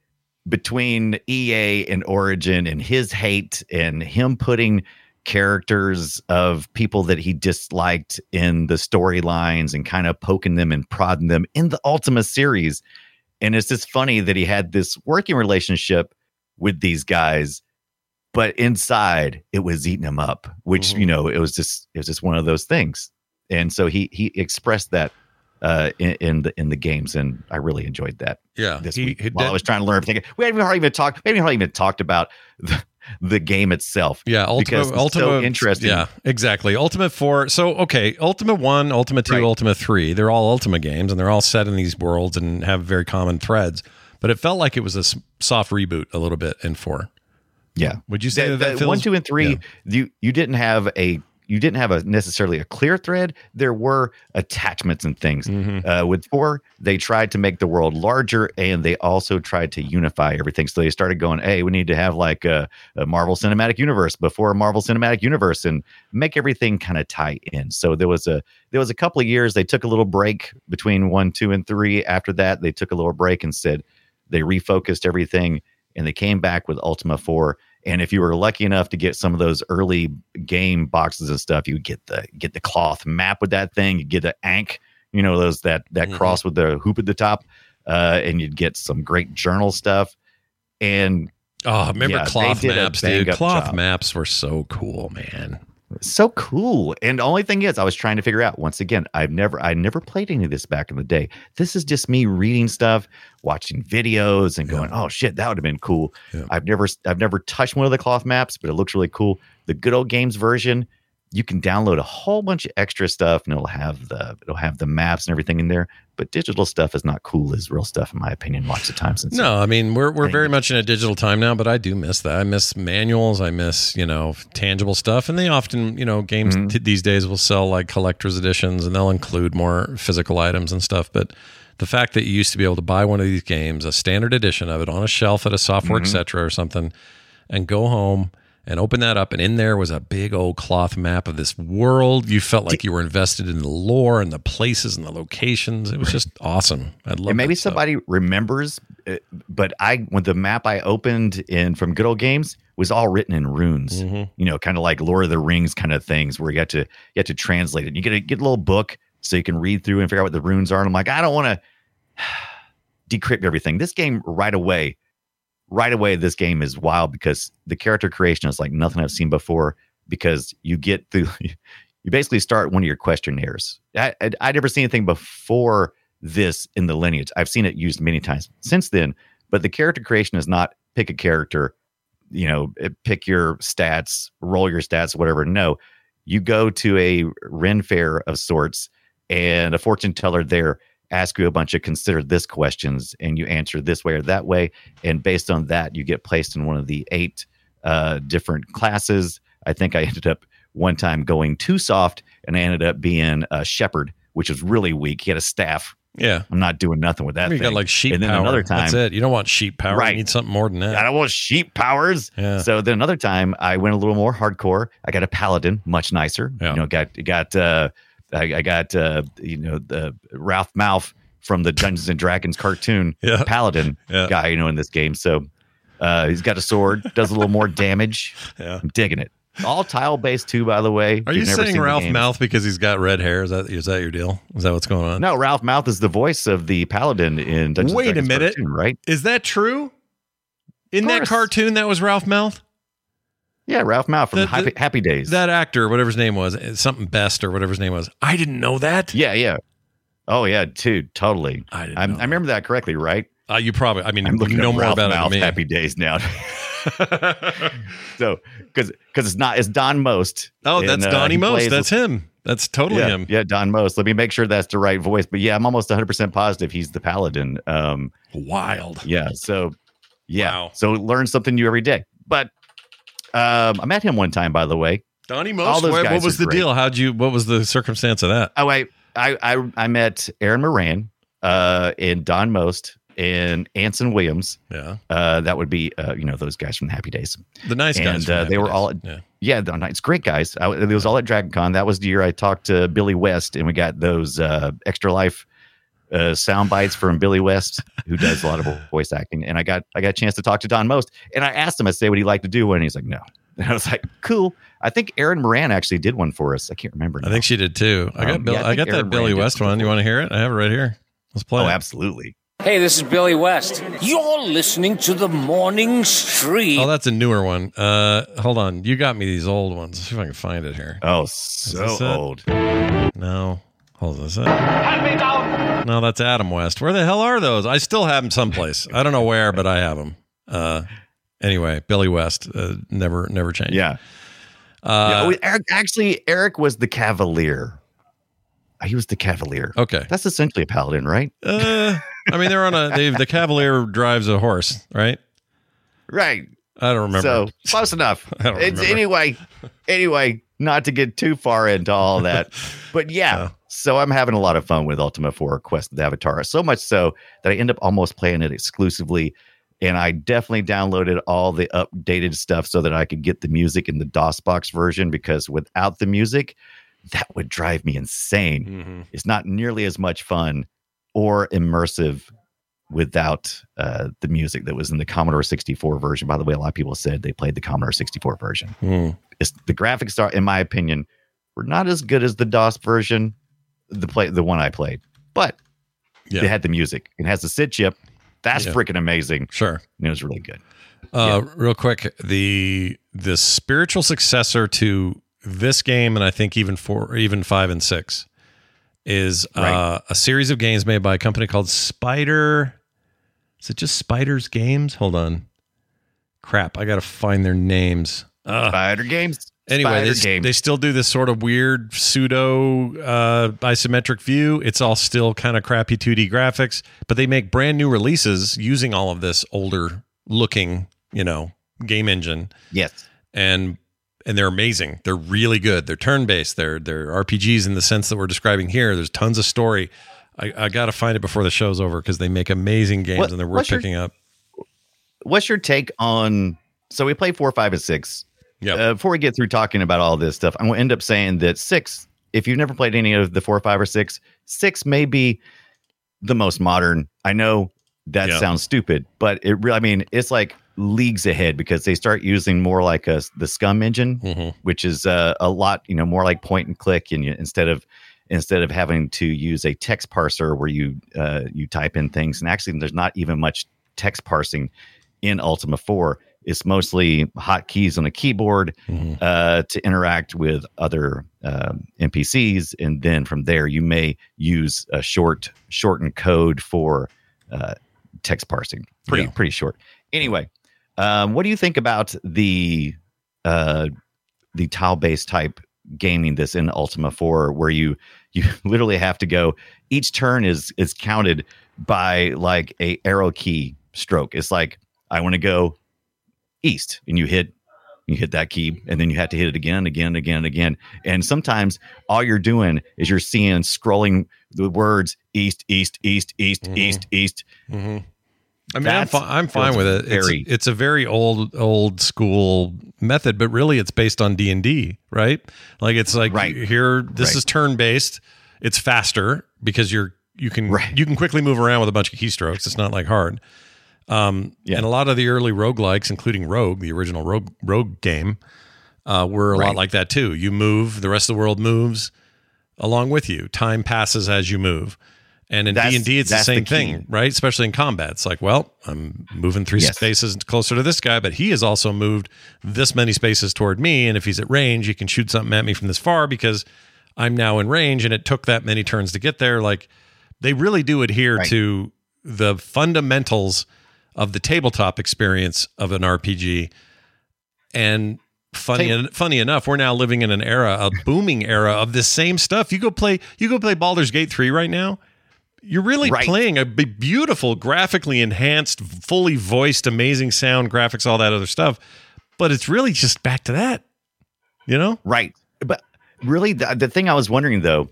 [SPEAKER 4] between EA and Origin and his hate and him putting characters of people that he disliked in the storylines and kind of poking them and prodding them in the Ultima series. And it's just funny that he had this working relationship with these guys, but inside it was eating him up, which,
[SPEAKER 3] Mhm.
[SPEAKER 4] you know, it was just it was just one of those things. And so he he expressed that uh in, in the in the games and I really enjoyed that
[SPEAKER 3] yeah,
[SPEAKER 4] this
[SPEAKER 3] he-
[SPEAKER 4] week
[SPEAKER 3] he
[SPEAKER 4] while I was trying to learn everything. We haven't hardly even talked. We haven't hardly even talked about the, the game itself.
[SPEAKER 3] Yeah, Ultima,
[SPEAKER 4] because
[SPEAKER 3] Ultima,
[SPEAKER 4] so interesting.
[SPEAKER 3] Yeah, exactly. Ultimate Four. So okay, Ultima One, Ultima Two,
[SPEAKER 4] Right.
[SPEAKER 3] Ultima Three. They're all Ultima games, and they're all set in these worlds and have very common threads. But it felt like it was a soft reboot a little bit in four.
[SPEAKER 4] Yeah.
[SPEAKER 3] Would you say
[SPEAKER 4] The-
[SPEAKER 3] that, that feels,
[SPEAKER 4] one, two, and three,
[SPEAKER 3] Yeah.
[SPEAKER 4] you you didn't have a you didn't have a necessarily a clear thread. There were attachments and things.
[SPEAKER 3] Mm-hmm.
[SPEAKER 4] Uh, with four, they tried to make the world larger, and they also tried to unify everything. So they started going, "Hey, we need to have like a, a Marvel Cinematic Universe before a Marvel Cinematic Universe, and make everything kind of tie in." So there was a there was a couple of years they took a little break between one, two, and three. After that, they took a little break and said they refocused everything, and they came back with Ultima Four. And if you were lucky enough to get some of those early game boxes and stuff, you would get the get the cloth map with that thing. You'd get the Ankh, you know those that that
[SPEAKER 3] Mhm.
[SPEAKER 4] cross with the hoop at the top, uh, and you'd get some great journal stuff. And
[SPEAKER 3] Oh, remember
[SPEAKER 4] Yeah,
[SPEAKER 3] cloth maps, dude? Cloth
[SPEAKER 4] job.
[SPEAKER 3] maps were so cool, man.
[SPEAKER 4] So cool. And the only thing is, I was trying to figure out once again. I've never, I never played any of this back in the day. This is just me reading stuff, watching videos, and going, "Oh shit, that would have been cool."
[SPEAKER 3] Yeah.
[SPEAKER 4] I've never, I've never touched one of the cloth maps, but it looks really cool. The good old games version, you can download a whole bunch of extra stuff, and it'll have the, it'll have the maps and everything in there. But digital stuff is not cool as real stuff, in my opinion. Lots of times.
[SPEAKER 3] No, I mean we're we're very much in a digital time now, but I do miss that. I miss manuals. I miss you know tangible stuff, and they often you know games
[SPEAKER 4] Mm-hmm.
[SPEAKER 3] t- these days will sell like collector's editions, and they'll include more physical items and stuff. But the fact that you used to be able to buy one of these games, a standard edition of it, on a shelf at a software
[SPEAKER 4] Mm-hmm.
[SPEAKER 3] etc. or something, and go home and open that up, and in there was a big old cloth map of this world. You felt like you were invested in the lore and the places and the locations. It was just awesome. I love.
[SPEAKER 4] and maybe
[SPEAKER 3] that stuff.
[SPEAKER 4] somebody remembers uh, but i when the map i opened in from good old games was all written in runes
[SPEAKER 3] Mm-hmm.
[SPEAKER 4] you know kind of like lord of the rings kind of things where you have to you have to translate it you get a get a little book so you can read through and figure out what the runes are and i'm like i don't want to decrypt everything this game right away right away this game is wild because the character creation is like nothing i've seen before because you get through you basically start one of your questionnaires i i i'd never seen anything before this in the lineage. I've seen it used many times since then, but the character creation is not pick a character, you know, eh, pick your stats, roll your stats, whatever. No, you go to a Ren fair of sorts, and a fortune teller there asks you a bunch of consider this questions, and you answer this way or that way, and based on that, you get placed in one of the eight uh, different classes. I think I ended up one time going too soft, and I ended up being a shepherd, which was really weak. He had a staff.
[SPEAKER 3] yeah.
[SPEAKER 4] I'm not doing nothing with that.
[SPEAKER 3] You got like sheep
[SPEAKER 4] And then
[SPEAKER 3] power.
[SPEAKER 4] another time,
[SPEAKER 3] That's it. You don't want sheep power.
[SPEAKER 4] Right.
[SPEAKER 3] You need something more than that.
[SPEAKER 4] I don't want sheep powers.
[SPEAKER 3] Yeah.
[SPEAKER 4] So then another time I went a little more hardcore. I got a paladin, much nicer.
[SPEAKER 3] Yeah.
[SPEAKER 4] You know, got got uh I, I got uh you know the Ralph Malph from the Dungeons and Dragons cartoon
[SPEAKER 3] Yeah.
[SPEAKER 4] paladin
[SPEAKER 3] Yeah.
[SPEAKER 4] guy, you know, in this game. So uh he's got a sword, does a little more damage.
[SPEAKER 3] Yeah.
[SPEAKER 4] I'm digging it. All tile based too, by the way.
[SPEAKER 3] Are you saying Ralph. Mouth because he's got red hair? Is that is that your deal? Is that what's going on?
[SPEAKER 4] No, Ralph Malph is the voice of the paladin in Dungeons
[SPEAKER 3] Wait a
[SPEAKER 4] and Dragons
[SPEAKER 3] minute.
[SPEAKER 4] cartoon, right?
[SPEAKER 3] Is that true? In that cartoon, that was Ralph Malph.
[SPEAKER 4] Yeah, Ralph Malph from
[SPEAKER 3] The- the-
[SPEAKER 4] Happy, Happy Days.
[SPEAKER 3] That actor, whatever his name was, eh, something best or whatever his name was. I didn't know that.
[SPEAKER 4] yeah, yeah. Oh yeah, dude, totally.
[SPEAKER 3] I didn't.
[SPEAKER 4] I remember that correctly, right?
[SPEAKER 3] Uh, you probably. I mean,
[SPEAKER 4] I'm
[SPEAKER 3] you
[SPEAKER 4] looking
[SPEAKER 3] know more
[SPEAKER 4] Ralph
[SPEAKER 3] about
[SPEAKER 4] Mouth
[SPEAKER 3] it me.
[SPEAKER 4] Happy Days now. so, because because it's not it's Don Most.
[SPEAKER 3] oh,
[SPEAKER 4] and,
[SPEAKER 3] that's
[SPEAKER 4] uh,
[SPEAKER 3] Donnie Most. That's him. That's totally
[SPEAKER 4] yeah,
[SPEAKER 3] him.
[SPEAKER 4] yeah, Don Most. Let me make sure that's the right voice. But yeah, I'm almost 100 percent positive he's the Paladin. Um,
[SPEAKER 3] Wild.
[SPEAKER 4] yeah. So, yeah.
[SPEAKER 3] Wow.
[SPEAKER 4] So learn something new every day. But um, I met him one time, by the way.
[SPEAKER 3] Donnie Most. What, what was the
[SPEAKER 4] great.
[SPEAKER 3] deal? How'd you? What was the circumstance of that?
[SPEAKER 4] Oh, I I I, I met Erin Moran uh, and Don Most and Anson Williams.
[SPEAKER 3] Yeah.
[SPEAKER 4] Uh, that would be uh, you know those guys from the Happy Days.
[SPEAKER 3] The nice guys.
[SPEAKER 4] and uh, they were
[SPEAKER 3] Days.
[SPEAKER 4] all
[SPEAKER 3] Yeah.
[SPEAKER 4] yeah, the it's great guys. I, it was all at Dragon Con. That was the year I talked to Billy West, and we got those uh, extra life uh, sound bites from Billy West, who does a lot of voice acting. And I got I got a chance to talk to Don Most, and I asked him, I say, what he'd like to do, and he's like, no. And I was like, cool. I think Aaron Moran actually did one for us. I can't remember.
[SPEAKER 3] I think she did too. I got
[SPEAKER 4] Um,
[SPEAKER 3] Bill,
[SPEAKER 4] yeah, I
[SPEAKER 3] I,
[SPEAKER 4] think
[SPEAKER 3] got that
[SPEAKER 4] Aaron
[SPEAKER 3] Billy
[SPEAKER 4] Moran
[SPEAKER 3] West one. You want to hear it? I have it right here. Let's play
[SPEAKER 4] Oh,
[SPEAKER 3] it.
[SPEAKER 4] absolutely.
[SPEAKER 6] Hey, this is Billy West. You're listening to the Morning Street.
[SPEAKER 3] Oh, that's a newer one. Uh, hold on. You got me these old ones. Let's see if I can find it here.
[SPEAKER 4] Oh,
[SPEAKER 3] this
[SPEAKER 4] so
[SPEAKER 3] it?
[SPEAKER 4] old.
[SPEAKER 3] No. Hold on. Is that? No, that's Adam West. Where the hell are those? I still have them someplace. I don't know where, but I have them. Uh, anyway, Billy West uh, never never changed.
[SPEAKER 4] Yeah.
[SPEAKER 3] Uh,
[SPEAKER 4] yeah. oh, Eric, actually, Eric was the Cavalier. He was the Cavalier.
[SPEAKER 3] Okay.
[SPEAKER 4] That's essentially a paladin, right?
[SPEAKER 3] Uh, I mean, they're on a. They, the Cavalier drives a horse, right?
[SPEAKER 4] Right.
[SPEAKER 3] I don't remember.
[SPEAKER 4] So close enough.
[SPEAKER 3] I don't
[SPEAKER 4] It's,
[SPEAKER 3] remember.
[SPEAKER 4] anyway, anyway, not to get too far into all that, but yeah. So I'm having a lot of fun with Ultima 4 Quest of the Avatar. So much so that I end up almost playing it exclusively. And I definitely downloaded all the updated stuff so that I could get the music in the DOSBox version because without the music, that would drive me insane.
[SPEAKER 3] Mhm.
[SPEAKER 4] It's not nearly as much fun or immersive without uh, the music that was in the Commodore 64 version. By the way, a lot of people said they played the Commodore 64 version. It's, the graphics are, in my opinion, were not as good as the DOS version, the play, the one I played, but
[SPEAKER 3] Yeah.
[SPEAKER 4] it had the music. It has the SID chip. That's
[SPEAKER 3] Yeah.
[SPEAKER 4] freaking amazing.
[SPEAKER 3] Sure.
[SPEAKER 4] And it was really good.
[SPEAKER 3] Uh, Real quick, the the spiritual successor to this game, and I think even four, even five and six, is uh,
[SPEAKER 4] Right.
[SPEAKER 3] a series of games made by a company called Spider. Is it just Spiders Games? Hold on. Crap, I got to find their names. Ugh.
[SPEAKER 4] Spider games.
[SPEAKER 3] Anyway,
[SPEAKER 4] Spider
[SPEAKER 3] they,
[SPEAKER 4] games.
[SPEAKER 3] they still do this sort of weird pseudo uh, isometric view. It's all still kind of crappy 2D graphics, but they make brand new releases using all of this older looking, you know, game engine,
[SPEAKER 4] yes.
[SPEAKER 3] and and they're amazing. They're really good. They're turn based. They're they're RPGs in the sense that we're describing here. There's tons of story. I, I got to find it before the show's over because they make amazing games
[SPEAKER 4] What-
[SPEAKER 3] and they're worth
[SPEAKER 4] what's your-
[SPEAKER 3] picking up.
[SPEAKER 4] What's your take on? So we play four, five, and six.
[SPEAKER 3] Yeah.
[SPEAKER 4] Uh, before we get through talking about all this stuff, I'm going to end up saying that six, if you've never played any of the four, five, or six, six may be the most modern. I know that
[SPEAKER 3] Yeah.
[SPEAKER 4] sounds stupid, but it really, I mean, it's like leagues ahead because they start using more like a, the SCUMM engine,
[SPEAKER 3] Mhm.
[SPEAKER 4] which is uh, a lot, you know, more like point and click, and you, instead of instead of having to use a text parser where you uh, you type in things, and actually, there's not even much text parsing in Ultima 4. It's mostly hotkeys on a keyboard
[SPEAKER 3] Mhm.
[SPEAKER 4] uh, to interact with other um, NPCs, and then from there you may use a short shortened code for uh, text parsing. Pretty
[SPEAKER 3] Yeah.
[SPEAKER 4] pretty short. Anyway, um, what do you think about the uh, the tile based type gaming this in Ultima 4, where you you literally have to go each turn is is counted by like a arrow key stroke. It's like I want to go east, and you hit you hit that key, and then you have to hit it again, again, again, again. And sometimes all you're doing is you're seeing scrolling the words east, east, east, east,
[SPEAKER 3] Mhm.
[SPEAKER 4] east, east.
[SPEAKER 3] Mhm. I mean, I'm, fi- I'm fine with it. It's, it's a very old, old school method, but really, it's based on D and D, right? Like it's like
[SPEAKER 4] Right.
[SPEAKER 3] here, this
[SPEAKER 4] Right.
[SPEAKER 3] is turn based. It's faster because you're you can
[SPEAKER 4] Right.
[SPEAKER 3] you can quickly move around with a bunch of keystrokes. It's not like hard. Um,
[SPEAKER 4] Yeah.
[SPEAKER 3] And a lot of the early roguelikes, including Rogue, the original Rogue Rogue game, uh, were a lot like that too. You move, the rest of the world moves along with you. Time passes as you move. And in D and D, it's the
[SPEAKER 4] that's the
[SPEAKER 3] same thing, right? Especially in combat, it's like, well, I'm moving three
[SPEAKER 4] Yes.
[SPEAKER 3] spaces closer to this guy, but he has also moved this many spaces toward me. And if he's at range, he can shoot something at me from this far because I'm now in range, and it took that many turns to get there. Like they really do adhere
[SPEAKER 4] Right.
[SPEAKER 3] to the fundamentals of the tabletop experience of an RPG. And funny,
[SPEAKER 4] Tab-
[SPEAKER 3] funny enough, we're now living in an era, a booming era of this same stuff. You go play, you go play Baldur's Gate three right now. You're really
[SPEAKER 4] Right.
[SPEAKER 3] playing a beautiful, graphically enhanced, fully voiced, amazing sound, graphics, all that other stuff. But it's really just back to that, you know?
[SPEAKER 4] Right. But really, the, the thing I was wondering though,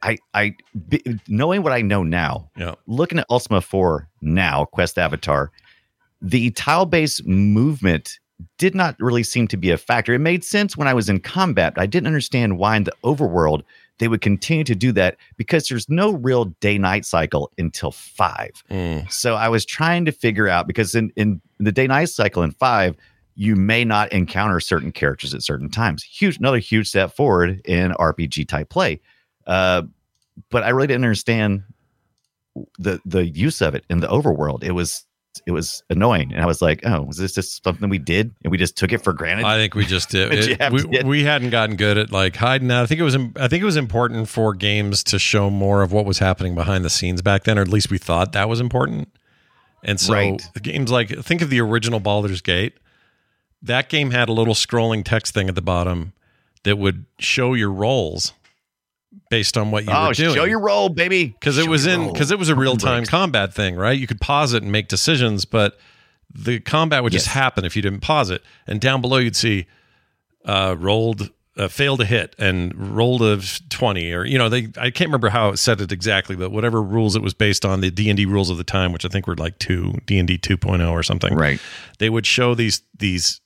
[SPEAKER 4] I, I, b- knowing what I know now,
[SPEAKER 3] Yeah.
[SPEAKER 4] looking at Ultima 4 now, Quest Avatar, the tile based movement did not really seem to be a factor. It made sense when I was in combat, but I didn't understand why in the overworld they would continue to do that because there's no real day night cycle until five.
[SPEAKER 3] Mm.
[SPEAKER 4] So I was trying to figure out because in, in the day night cycle in five, you may not encounter certain characters at certain times. Huge, another huge step forward in RPG type play. Uh, but I really didn't understand the the use of it in the overworld. It was it was annoying, and I was like, "Oh, was this just something we did and we just took it for granted?"
[SPEAKER 3] I think we just did. It- we, we hadn't gotten good at like hiding that. I think it was. I think it was important for games to show more of what was happening behind the scenes back then, or at least we thought that was important. And so
[SPEAKER 4] Right.
[SPEAKER 3] the games like think of the original Baldur's Gate. That game had a little scrolling text thing at the bottom that would show your roles based on what you
[SPEAKER 4] oh,
[SPEAKER 3] were doing
[SPEAKER 4] show your roll, baby,
[SPEAKER 3] because it was in because it was a real time combat thing, right? You could pause it and make decisions, but the combat would just happen if you didn't pause it. And down below, you'd see uh, rolled, uh, failed to hit, and rolled of twenty, or you know, they I can't remember how it said it exactly, but whatever rules it was based on, the D and D rules of the time, which I think were like two D and D 2.0 or something,
[SPEAKER 4] Right.
[SPEAKER 3] They would show these these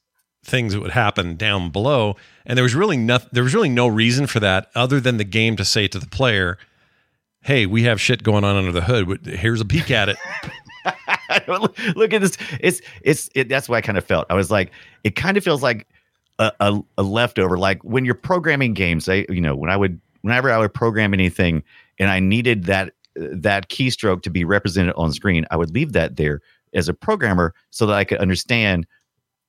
[SPEAKER 3] things that would happen down below and there was really nothing there was really no reason for that other than the game to say to the player hey we have shit going on under the hood here's a peek at it
[SPEAKER 4] look, look at this. It's it's it, that's what I kind of felt. I was like, it kind of feels like a, a, a leftover. Like when you're programming games, I you know when I would whenever I would program anything and I needed that that keystroke to be represented on screen, I would leave that there as a programmer so that I could understand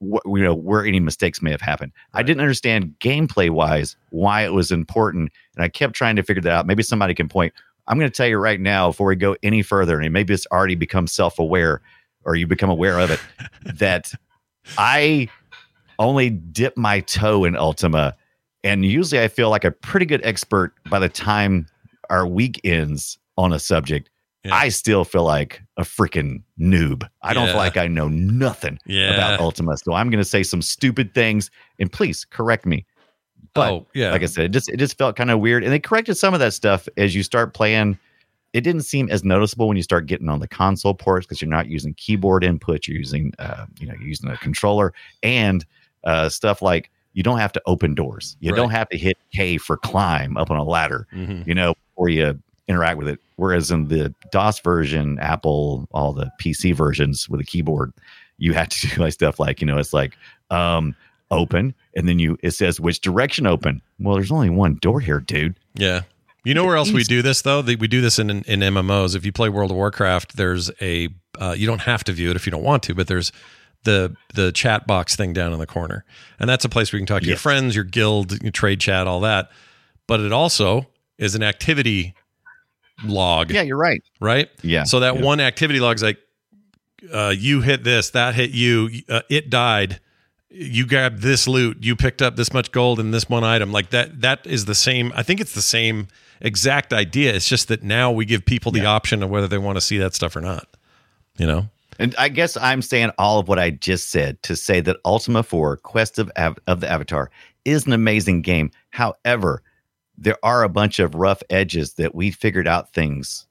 [SPEAKER 4] what you know where any mistakes may have happened. I didn't understand gameplay wise why it was important, and I kept trying to figure that out. Maybe somebody can point. I'm going to tell you right now before we go any further, and maybe it's already become self aware or you become aware of it that I only dip my toe in Ultima, and usually I feel like a pretty good expert by the time our week ends on a subject.
[SPEAKER 3] Yeah.
[SPEAKER 4] I still feel like a freaking noob. I don't feel like I know nothing
[SPEAKER 3] Yeah.
[SPEAKER 4] about Ultima. So I'm going to say some stupid things, and please correct me. But
[SPEAKER 3] oh yeah
[SPEAKER 4] like I said, it just it just felt kind of weird, and they corrected some of that stuff as you start playing. It didn't seem as noticeable when you start getting on the console ports because you're not using keyboard input. You're using, uh, you know, you're using a controller and uh, stuff like you don't have to open doors. You don't have to hit K for climb up on a ladder.
[SPEAKER 3] Mhm.
[SPEAKER 4] You know, before you interact with it. Whereas in the DOS version, Apple, all the PC versions with a keyboard, you had to do like stuff like you know, it's like um, open, and then you it says which direction open. Well, there's only one door here, dude.
[SPEAKER 3] Yeah. You know where else we do this though? We do this in, in MMOs. If you play World of Warcraft, there's a uh, you don't have to view it if you don't want to, but there's the the chat box thing down in the corner, and that's a place where you can talk to your friends, your guild, your trade chat, all that. But it also is an activity log,
[SPEAKER 4] Yeah, you're right.
[SPEAKER 3] right?
[SPEAKER 4] Yeah,
[SPEAKER 3] So that
[SPEAKER 4] yeah.
[SPEAKER 3] one activity log's like, uh, you hit this, that hit you, uh, it died. You grabbed this loot, you picked up this much gold in this one item. Like that, that is the same. I think it's the same exact idea. It's just that now we give people the option of whether they want to see that stuff or not. You know?
[SPEAKER 4] And I guess I'm saying all of what I just said to say that Ultima 4 Quest of, Av- of the Avatar is an amazing game. However, there are a bunch of rough edges that we figured out things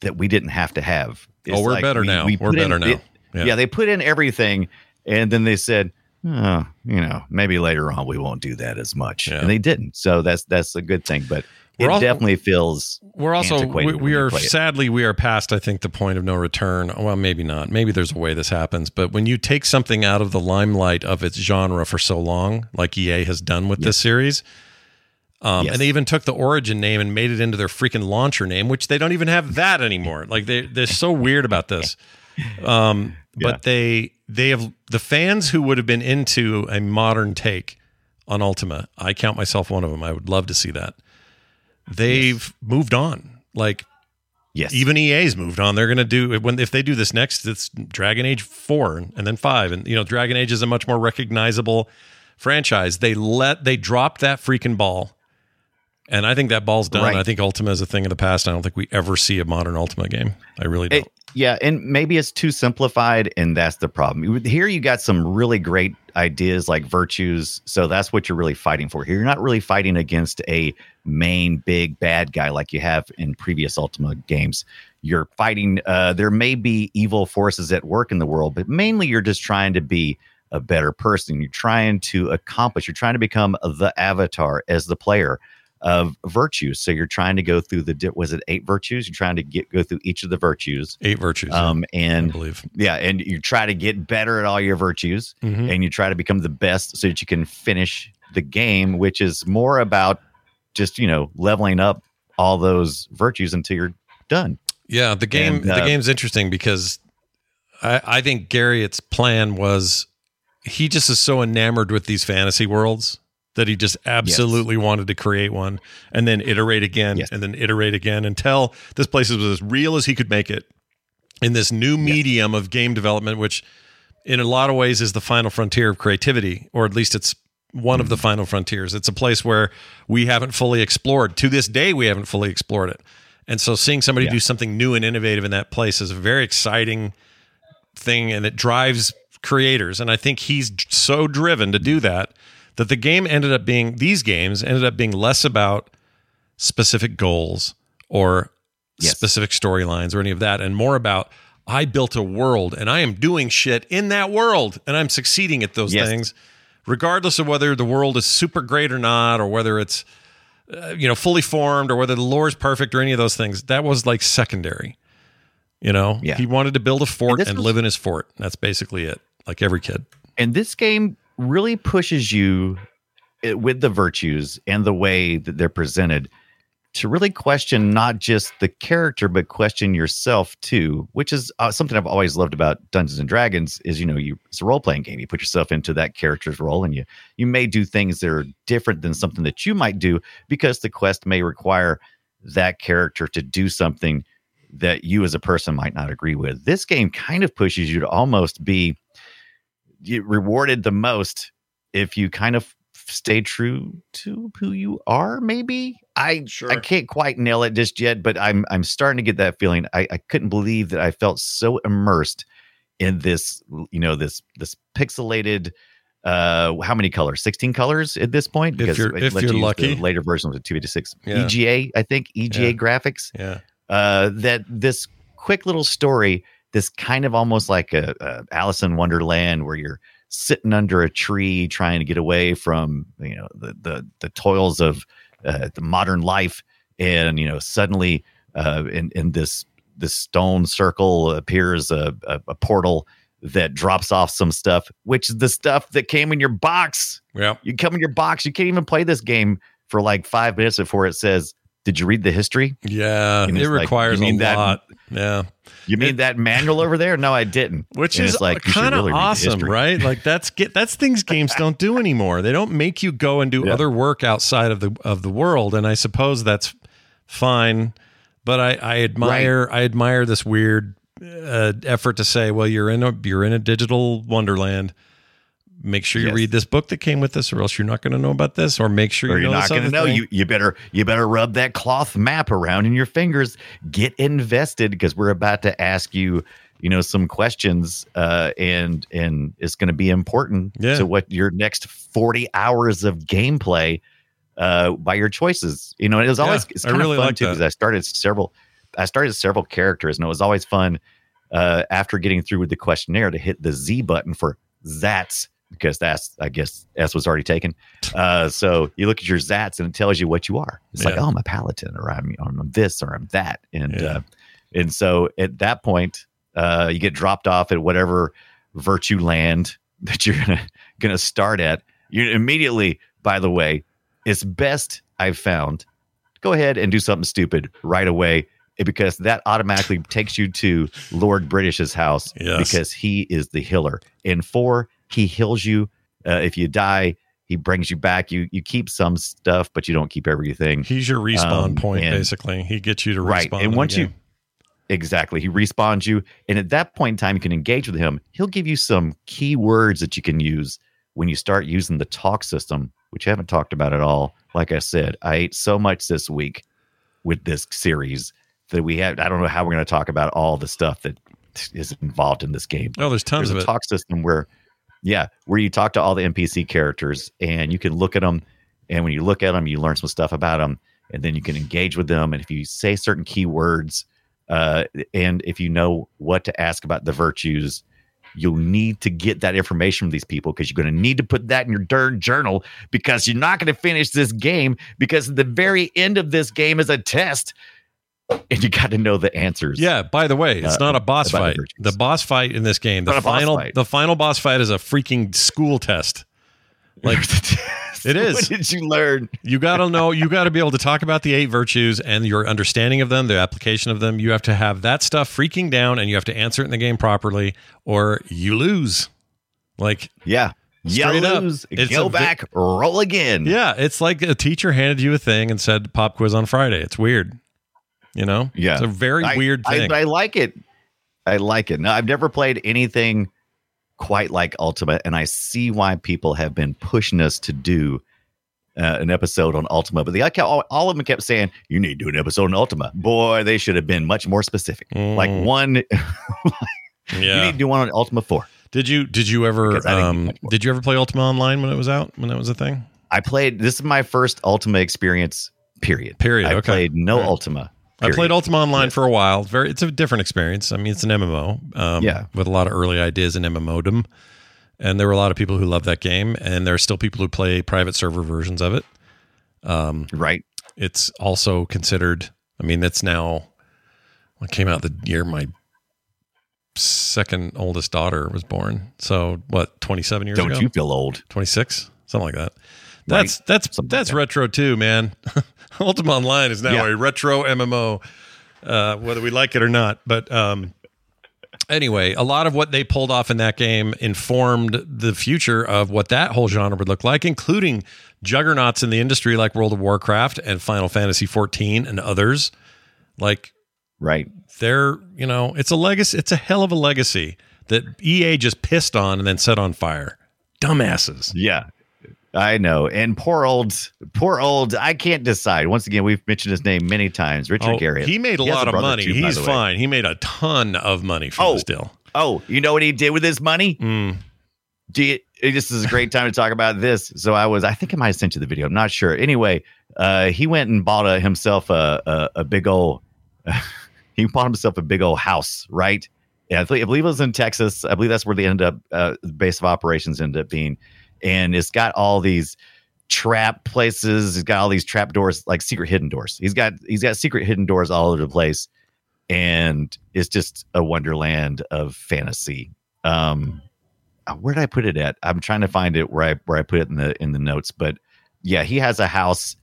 [SPEAKER 4] that we didn't have to have.
[SPEAKER 3] Oh, we're better now. We're
[SPEAKER 4] put in-
[SPEAKER 3] better now.
[SPEAKER 4] it-
[SPEAKER 3] Yeah.
[SPEAKER 4] yeah. they put in everything and then they said, oh, you know, maybe later on we won't do that as much.
[SPEAKER 3] Yeah.
[SPEAKER 4] And they didn't. So that's that's a good thing. But it
[SPEAKER 3] We're al-
[SPEAKER 4] definitely feels
[SPEAKER 3] We're also we, we are
[SPEAKER 4] play it.
[SPEAKER 3] sadly we are past I think the point of no return. Well, maybe not. Maybe there's a way this happens, but when you take something out of the limelight of its genre for so long, like EA has done with this series, um,
[SPEAKER 4] Yes.
[SPEAKER 3] and they even took the Origin name and made it into their freaking launcher name, which they don't even have that anymore. Like they they're so weird about this. Um, but they they have the fans who would have been into a modern take on Ultima. I count myself one of them. I would love to see that. They've moved on. Like
[SPEAKER 4] yes.
[SPEAKER 3] even EA's moved on. They're going to do when if they do this next, it's Dragon Age four and then five, and you know Dragon Age is a much more recognizable franchise. They let they dropped that freaking ball, and I think that ball's done.
[SPEAKER 4] Right.
[SPEAKER 3] I think Ultima is a thing of the past. I don't think we ever see a modern Ultima game. I really don't.
[SPEAKER 4] It, Yeah, and maybe it's too simplified, and that's the problem. Here, you got some really great ideas like virtues, so that's what you're really fighting for. Here, you're not really fighting against a main big bad guy like you have in previous Ultima games. You're fighting. Uh, there may be evil forces at work in the world, but mainly you're just trying to be a better person. You're trying to accomplish. You're trying to become the avatar as the player of virtues. So you're trying to go through the was it eight virtues? You're trying to get go through each of the virtues.
[SPEAKER 3] Eight virtues.
[SPEAKER 4] Um,
[SPEAKER 3] I
[SPEAKER 4] and
[SPEAKER 3] believe.
[SPEAKER 4] yeah, and you try to get better at all your virtues,
[SPEAKER 3] Mhm.
[SPEAKER 4] and you try to become the best so that you can finish the game, which is more about just you know leveling up all those virtues until you're done.
[SPEAKER 3] Yeah, the game
[SPEAKER 4] And,
[SPEAKER 3] the
[SPEAKER 4] uh,
[SPEAKER 3] game's interesting because I, I think Garriott's plan was he just is so enamored with these fantasy worlds that he just absolutely wanted to create one and then iterate again
[SPEAKER 4] Yes.
[SPEAKER 3] and then iterate again until this place was as real as he could make it in this new medium of game development, which in a lot of ways is the final frontier of creativity, or at least it's one of the mm-hmm. final frontiers. It's a place where we haven't fully explored. To this day, we haven't fully explored it. And so seeing somebody
[SPEAKER 4] Yeah.
[SPEAKER 3] do something new and innovative in that place is a very exciting thing and it drives creators. And I think he's so driven to do that that the game ended up being, these games ended up being less about specific goals or
[SPEAKER 4] Yes.
[SPEAKER 3] specific storylines or any of that and more about I built a world and I am doing shit in that world and I'm succeeding at those
[SPEAKER 4] Yes.
[SPEAKER 3] things regardless of whether the world is super great or not or whether it's uh, you know fully formed or whether the lore is perfect or any of those things that was like secondary you know
[SPEAKER 4] Yeah.
[SPEAKER 3] he wanted to build a fort
[SPEAKER 4] this
[SPEAKER 3] and
[SPEAKER 4] was-
[SPEAKER 3] live in his fort that's basically it like every kid
[SPEAKER 4] And this game really pushes you eh, with the virtues and the way that they're presented to really question not just the character but question yourself too which is uh, something i've always loved about dungeons and dragons is you know you it's a role-playing game. You put yourself into that character's role and you you may do things that are different than something that you might do because the quest may require that character to do something that you as a person might not agree with. This game kind of pushes you to almost be you rewarded the most if you kind of stay true to who you are maybe? I i can't quite nail it just yet but i'm i'm starting to get that feeling. I i couldn't believe that i felt so immersed in this you know this this pixelated uh how many colors? 16 colors at this point?
[SPEAKER 3] If you're- if you're
[SPEAKER 4] you use
[SPEAKER 3] lucky.
[SPEAKER 4] the later versions of 256
[SPEAKER 3] Yeah.
[SPEAKER 4] ega i think ega
[SPEAKER 3] Yeah.
[SPEAKER 4] graphics
[SPEAKER 3] yeah.
[SPEAKER 4] uh, that this quick little story, this kind of almost like a, a Alice in Wonderland, where you're sitting under a tree trying to get away from you know the the, the toils of uh, the modern life, and you know suddenly uh, in in this this stone circle appears a, a, a portal that drops off some stuff, which is the stuff that came in your box.
[SPEAKER 3] yeah
[SPEAKER 4] You come in your box, you can't even play this game for like five minutes before it says, "Did you read the history?"
[SPEAKER 3] yeah it
[SPEAKER 4] it's like,
[SPEAKER 3] requires a
[SPEAKER 4] that-
[SPEAKER 3] lot yeah
[SPEAKER 4] You mean that manual over there? No, I didn't.
[SPEAKER 3] which
[SPEAKER 4] And
[SPEAKER 3] is
[SPEAKER 4] like
[SPEAKER 3] kind of
[SPEAKER 4] really
[SPEAKER 3] awesome, right? Like that's get that's things games don't do anymore. They don't make you go and do
[SPEAKER 4] Yeah.
[SPEAKER 3] other work outside of the of the world, and I suppose that's fine. But I, I admire I admire this weird uh, effort to say, well, you're in a you're in a digital wonderland. Make sure you
[SPEAKER 4] Yes.
[SPEAKER 3] read this book that came with this, or else you're not going to know about this. Or make sure
[SPEAKER 4] Or
[SPEAKER 3] you
[SPEAKER 4] you're
[SPEAKER 3] know
[SPEAKER 4] not going to know.
[SPEAKER 3] thing.
[SPEAKER 4] You you better you better rub that cloth map around in your fingers. Get invested because we're about to ask you, you know, some questions, uh, and and it's going to be important
[SPEAKER 3] Yeah.
[SPEAKER 4] to what your next forty hours of gameplay, uh, by your choices. You know, it was
[SPEAKER 3] Yeah,
[SPEAKER 4] always it's
[SPEAKER 3] I
[SPEAKER 4] kind
[SPEAKER 3] really
[SPEAKER 4] of fun
[SPEAKER 3] like
[SPEAKER 4] too because I started several, I started several characters, and it was always fun. Uh, after getting through with the questionnaire, to hit the Z button for Ztats because that's I guess S was already taken. Uh, so you look at your Ztats and it tells you what you are. It's like, oh, I'm a paladin, or I'm, I'm this, or I'm that, and
[SPEAKER 3] Yeah.
[SPEAKER 4] uh, and so at that point, uh, you get dropped off at whatever virtue land that you're gonna gonna start at. You immediately, by the way, it's best I've found. Go ahead and do something stupid right away because that automatically takes you to Lord British's house
[SPEAKER 3] Yes.
[SPEAKER 4] because he is the healer. And four, he heals you. Uh, if you die, he brings you back. You you keep some stuff, but you don't keep everything.
[SPEAKER 3] He's your respawn
[SPEAKER 4] Um,
[SPEAKER 3] point,
[SPEAKER 4] and-
[SPEAKER 3] basically. He gets you to
[SPEAKER 4] right
[SPEAKER 3] respawn.
[SPEAKER 4] and once you exactly he respawns you and at that point in time you can engage with him he'll give you some key words that you can use when you start using the talk system which i haven't talked about at all like i said i ate so much this week with this series that we have. I don't know how we're going to talk about all the stuff that is involved in this game.
[SPEAKER 3] Oh, there's tons
[SPEAKER 4] There's
[SPEAKER 3] of
[SPEAKER 4] a
[SPEAKER 3] it.
[SPEAKER 4] talk system where, yeah, where you talk to all the NPC characters and you can look at them, and when you look at them, you learn some stuff about them, and then you can engage with them. And if you say certain keywords, uh, and if you know what to ask about the virtues, you'll need to get that information from these people because you're going to need to put that in your darn journal because you're not going to finish this game because the very end of this game is a test and you got to know the answers.
[SPEAKER 3] Yeah. By the way, it's
[SPEAKER 4] Uh,
[SPEAKER 3] not a boss
[SPEAKER 4] the
[SPEAKER 3] fight.
[SPEAKER 4] virtues.
[SPEAKER 3] The boss fight in this game, the
[SPEAKER 4] Not a boss
[SPEAKER 3] final, the final boss fight is a freaking school test. Like It is.
[SPEAKER 4] What did you learn?
[SPEAKER 3] you got to know, you got to be able to talk about the eight virtues and your understanding of them, the application of them. You have to have that stuff freaking down, and you have to answer it in the game properly, or you lose. Like
[SPEAKER 4] Yeah.
[SPEAKER 3] Straight up.
[SPEAKER 4] lose,
[SPEAKER 3] It's
[SPEAKER 4] go
[SPEAKER 3] a vi-
[SPEAKER 4] back, roll again.
[SPEAKER 3] Yeah, it's like a teacher handed you a thing and said pop quiz on Friday. It's weird. You know?
[SPEAKER 4] Yeah.
[SPEAKER 3] It's a very
[SPEAKER 4] I-
[SPEAKER 3] weird thing.
[SPEAKER 4] I like it. I like it. Now, I've never played anything quite like Ultima, and I see why people have been pushing us to do uh, an episode on Ultima. But the all, all of them kept saying, "You need to do an episode on Ultima." Boy, they should have been much more specific. Like
[SPEAKER 3] Mm.
[SPEAKER 4] one, you need to do one on Ultima Four.
[SPEAKER 3] did you did you ever um did you ever play Ultima Online when it was out? When that was a thing?
[SPEAKER 4] I played. This is my first Ultima experience. Period.
[SPEAKER 3] Period,
[SPEAKER 4] I
[SPEAKER 3] okay.
[SPEAKER 4] played no
[SPEAKER 3] right.
[SPEAKER 4] Ultima.
[SPEAKER 3] I played
[SPEAKER 4] period.
[SPEAKER 3] Ultima Online for a while. Very, it's a different experience. I mean, it's an MMO, um,
[SPEAKER 4] Yeah.
[SPEAKER 3] with a lot of early ideas in MMOdom, and there were a lot of people who love that game, and there are still people who play private server versions of it. Um,
[SPEAKER 4] Right.
[SPEAKER 3] it's also considered. I mean, it's now. It came out the year my second oldest daughter was born. So what? Twenty seven years
[SPEAKER 4] Don't
[SPEAKER 3] ago.
[SPEAKER 4] you feel old?
[SPEAKER 3] 26 something like that that's that's
[SPEAKER 4] like
[SPEAKER 3] that's
[SPEAKER 4] that.
[SPEAKER 3] retro too man ultima online is now
[SPEAKER 4] Yeah.
[SPEAKER 3] a retro mmo uh, whether we like it or not but um anyway a lot of what they pulled off in that game informed the future of what that whole genre would look like including juggernauts in the industry like world of warcraft and final fantasy XIV and others like
[SPEAKER 4] Right.
[SPEAKER 3] they're you know it's a legacy it's a hell of a legacy that ea just pissed on and then set on fire dumbasses
[SPEAKER 4] Yeah. I know. And poor old, poor old, I can't decide. Once again, we've mentioned his name many times. Richard
[SPEAKER 3] Oh,
[SPEAKER 4] Garriott.
[SPEAKER 3] He made a
[SPEAKER 4] has
[SPEAKER 3] lot of money.
[SPEAKER 4] too,
[SPEAKER 3] He's fine. He made a ton of money from
[SPEAKER 4] Oh.
[SPEAKER 3] this deal.
[SPEAKER 4] Oh, you know what he did with his money?
[SPEAKER 3] Mm.
[SPEAKER 4] Do you, this is a great time to talk about this. So I was, I think I might have sent you the video. I'm not sure. Anyway, uh, he went and bought a, himself a, a, a big old, he bought himself a big old house, right? Yeah, I, think, I believe it was in Texas. I believe that's where they ended up, uh, the base of operations ended up being. And it's got all these trap places. He's got all these trap doors, like secret hidden doors. He's got, he's got secret hidden doors all over the place. And it's just a wonderland of fantasy. Um, uh, where did I put it at? I'm trying to find it where I where I put it in the in the notes. But yeah, he has a house,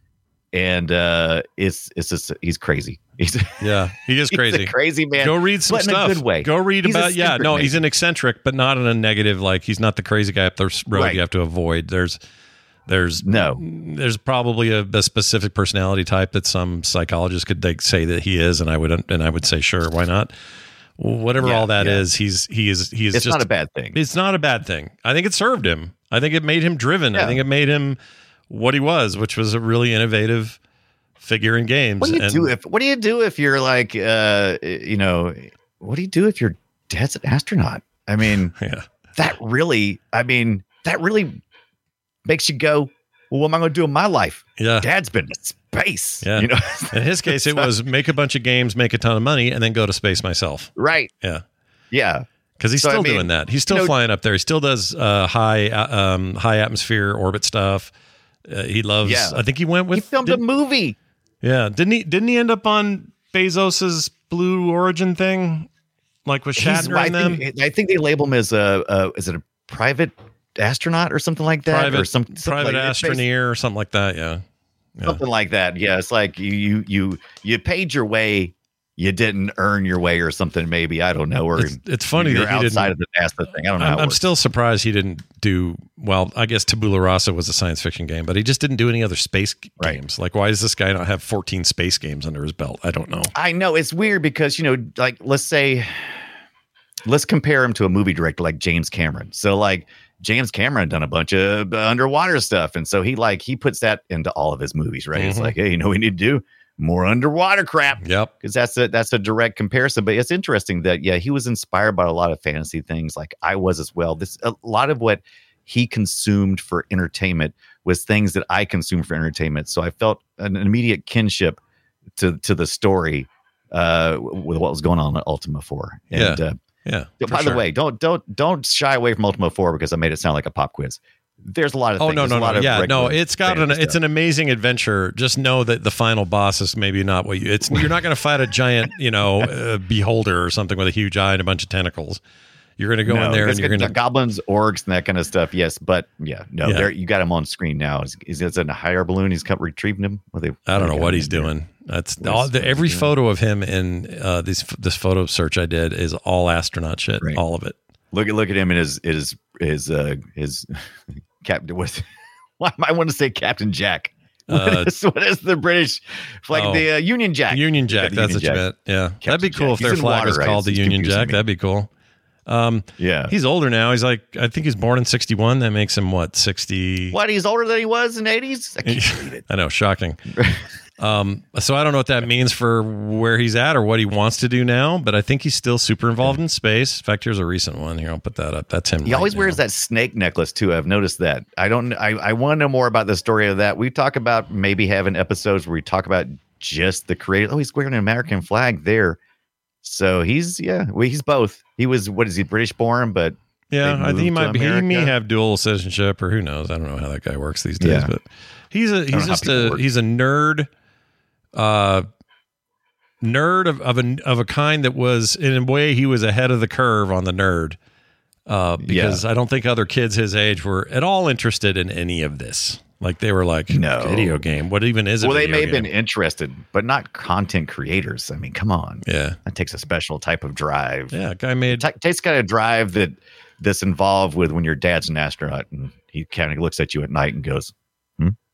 [SPEAKER 4] and uh, it's it's just he's crazy. He's
[SPEAKER 3] Yeah, he is
[SPEAKER 4] he's a
[SPEAKER 3] crazy.
[SPEAKER 4] crazy man.
[SPEAKER 3] Go read some
[SPEAKER 4] but in a
[SPEAKER 3] stuff.
[SPEAKER 4] good way.
[SPEAKER 3] Go read
[SPEAKER 4] He's
[SPEAKER 3] about yeah. No,
[SPEAKER 4] maybe.
[SPEAKER 3] he's an eccentric, but not in a negative. Like he's not the crazy guy up the road
[SPEAKER 4] Right.
[SPEAKER 3] you have to avoid. There's there's
[SPEAKER 4] No.
[SPEAKER 3] there's probably a, a specific personality type that some psychologists could like, say that he is, and I would and I would say sure, why not? Whatever
[SPEAKER 4] Yeah,
[SPEAKER 3] all that is,
[SPEAKER 4] yeah.
[SPEAKER 3] he's he is he is
[SPEAKER 4] It's
[SPEAKER 3] just
[SPEAKER 4] not a bad thing.
[SPEAKER 3] It's not a bad thing. I think it served him. I think it made him driven. I think it made him what he was, which was a really innovative figure in games.
[SPEAKER 4] What do you
[SPEAKER 3] And-
[SPEAKER 4] do if What do you do if you're like uh you know What do you do if your dad's an astronaut? I mean,
[SPEAKER 3] yeah.
[SPEAKER 4] that really. I mean, that really makes you go. Well, what am I going to do in my life?
[SPEAKER 3] Yeah.
[SPEAKER 4] Dad's been to space.
[SPEAKER 3] Yeah.
[SPEAKER 4] You know.
[SPEAKER 3] In his case, it was make a bunch of games, make a ton of money, and then go to space myself.
[SPEAKER 4] right.
[SPEAKER 3] Yeah.
[SPEAKER 4] Yeah.
[SPEAKER 3] Because he's
[SPEAKER 4] So, I
[SPEAKER 3] still
[SPEAKER 4] mean,
[SPEAKER 3] doing that. He's still
[SPEAKER 4] you know-
[SPEAKER 3] flying up there. He still does uh, high uh, um, high atmosphere orbit stuff. Uh, he loves.
[SPEAKER 4] Yeah.
[SPEAKER 3] I think he went with.
[SPEAKER 4] He filmed
[SPEAKER 3] did-
[SPEAKER 4] a movie.
[SPEAKER 3] Yeah, didn't he? Didn't he end up on Bezos's Blue Origin thing, like with Shatner
[SPEAKER 4] I
[SPEAKER 3] and them?
[SPEAKER 4] think, I think they label him as a, a is it a private astronaut or something like that,
[SPEAKER 3] private
[SPEAKER 4] or some something
[SPEAKER 3] private
[SPEAKER 4] like,
[SPEAKER 3] astroneer or something like that. Yeah.
[SPEAKER 4] basically something like that. Yeah, it's like you you you you paid your way, you didn't earn your way or something. Maybe I don't know. Or
[SPEAKER 3] It's, it's funny
[SPEAKER 4] you're
[SPEAKER 3] that
[SPEAKER 4] outside of the NASA thing. I don't know.
[SPEAKER 3] I'm, I'm still surprised he didn't do well. I guess Tabula Rasa was a science fiction game, but he just didn't do any other space
[SPEAKER 4] Right.
[SPEAKER 3] games. Like, why does this guy not have 14 space games under his belt? I don't know.
[SPEAKER 4] I know it's weird because you know, like let's say, let's compare him to a movie director like James Cameron. So like James Cameron done a bunch of underwater stuff, and so he like he puts that into all of his movies, right? It's
[SPEAKER 3] Mhm.
[SPEAKER 4] like, hey, you know, what we need to do. More underwater crap.
[SPEAKER 3] Yep.
[SPEAKER 4] because that's a that's a direct comparison. But it's interesting that yeah, he was inspired by a lot of fantasy things, like I was as well. This a lot of what he consumed for entertainment was things that I consumed for entertainment. So I felt an immediate kinship to to the story uh, with what was going on at Ultima Four. And
[SPEAKER 3] Yeah,
[SPEAKER 4] uh,
[SPEAKER 3] Yeah.
[SPEAKER 4] by
[SPEAKER 3] sure.
[SPEAKER 4] the way, don't don't don't shy away from Ultima Four because I made it sound like a pop quiz. There's a lot of
[SPEAKER 3] Oh
[SPEAKER 4] things.
[SPEAKER 3] no no no yeah no it's got an it's an amazing adventure just know that the final boss is maybe not what you it's you're not going to fight a giant you know uh, beholder or something with a huge eye and a bunch of tentacles you're going to go
[SPEAKER 4] No,
[SPEAKER 3] in there and you're going to
[SPEAKER 4] goblins, orcs, and that kind of stuff. Yes, but yeah, no,
[SPEAKER 3] Yeah.
[SPEAKER 4] there you got him on screen now. Is is it in a higher balloon? He's come retrieving him. What they,
[SPEAKER 3] I don't know what he's
[SPEAKER 4] in there?
[SPEAKER 3] doing. That's all, the, every
[SPEAKER 4] doing?
[SPEAKER 3] photo of him in uh, this this photo search I did is all astronaut shit.
[SPEAKER 4] Right.
[SPEAKER 3] All of it.
[SPEAKER 4] Look at look at him in his his his uh his captain. What? Why am I want to say Captain Jack? What
[SPEAKER 3] Uh,
[SPEAKER 4] is what is the British like
[SPEAKER 3] oh.
[SPEAKER 4] the uh, Union Jack?
[SPEAKER 3] Union Jack.
[SPEAKER 4] the
[SPEAKER 3] That's
[SPEAKER 4] Union
[SPEAKER 3] what you meant. Yeah, that'd be cool
[SPEAKER 4] Jack.
[SPEAKER 3] if
[SPEAKER 4] He's
[SPEAKER 3] their
[SPEAKER 4] in
[SPEAKER 3] flag
[SPEAKER 4] water,
[SPEAKER 3] was
[SPEAKER 4] right?
[SPEAKER 3] called the Union Jack.
[SPEAKER 4] me.
[SPEAKER 3] That'd be cool. Um,
[SPEAKER 4] Yeah.
[SPEAKER 3] he's older now. He's like I think he's born in '61. That makes him what 60.
[SPEAKER 4] What? He's older than he was in the eighties. I can't believe it.
[SPEAKER 3] I know, shocking. Um, so I don't know what that means for where he's at or what he wants to do now, but I think he's still super involved in space. In fact, here's a recent one here. I'll put that up. That's him.
[SPEAKER 4] He
[SPEAKER 3] right
[SPEAKER 4] always
[SPEAKER 3] now.
[SPEAKER 4] wears that snake necklace too. I've noticed that. I don't. I, I want to know more about the story of that. We talk about maybe having episodes where we talk about just the creator. Oh, he's wearing an American flag there. So he's yeah. Well, he's both. He was what is he British born, but
[SPEAKER 3] Yeah, I think he might be. He may have dual citizenship, or who knows? I don't know how that guy works these days.
[SPEAKER 4] Yeah.
[SPEAKER 3] But he's a he's just a he's a nerd, uh, nerd of of a of a kind that was in a way he was ahead of the curve on the nerd. Uh, because I don't think other kids his age were at all interested in any of this. Like they were like,
[SPEAKER 4] No.
[SPEAKER 3] video game. What even is it?
[SPEAKER 4] well, they may have been interested, but not content creators. I mean, come on.
[SPEAKER 3] Yeah,
[SPEAKER 4] That takes a special type of drive.
[SPEAKER 3] yeah. Guy made
[SPEAKER 4] It takes kind of drive that that's involved with when your dad's an astronaut and he kind of looks at you at night and goes,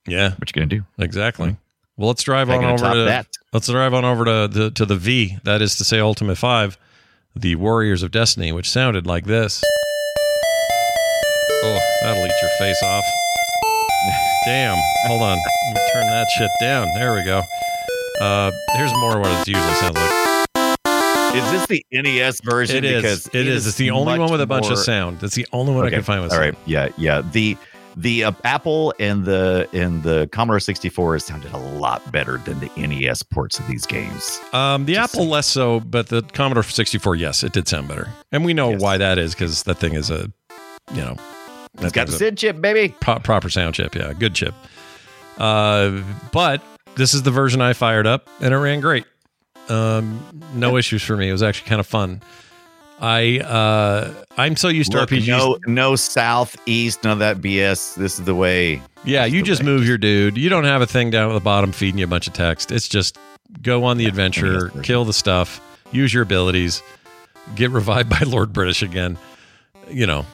[SPEAKER 3] yeah,
[SPEAKER 4] "What you gonna do?"
[SPEAKER 3] exactly. Well, let's drive on over to
[SPEAKER 4] that?
[SPEAKER 3] let's drive on over to, to to the V. That is to say, Ultimate Five, the Warriors of Destiny, which sounded like this. Oh, that'll eat your face off. Damn. Hold on. Let me turn that shit down. There we go. Uh, here's more what it usually sounds like.
[SPEAKER 4] Is this the NES version?
[SPEAKER 3] It is.
[SPEAKER 4] Because
[SPEAKER 3] It is. It's the only one with a bunch
[SPEAKER 4] more-
[SPEAKER 3] of sound. That's the only one I can find with
[SPEAKER 4] All
[SPEAKER 3] sound.
[SPEAKER 4] right. Yeah. Yeah. The the uh, Apple and the and the Commodore 64 sounded a lot better than the NES ports of these games.
[SPEAKER 3] Um, the
[SPEAKER 4] Just
[SPEAKER 3] Apple less so, but the Commodore 64, yes, it did sound better, and we know
[SPEAKER 4] Yes.
[SPEAKER 3] why that is because that thing is a, you know,
[SPEAKER 4] it's got the SID chip, baby.
[SPEAKER 3] pro- proper sound chip. Yeah, good chip. Uh, but this is the version I fired up, and it ran great. Um, no issues for me. It was actually kind of fun. I uh, I'm so used to
[SPEAKER 4] Look,
[SPEAKER 3] RPGs.
[SPEAKER 4] no, no south, east, none of that BS. This is the way.
[SPEAKER 3] Yeah, you just
[SPEAKER 4] way.
[SPEAKER 3] move your dude. You don't have a thing down at the bottom feeding you a bunch of text. It's just go on the adventure, kill the stuff, use your abilities, get revived by Lord British again. You know,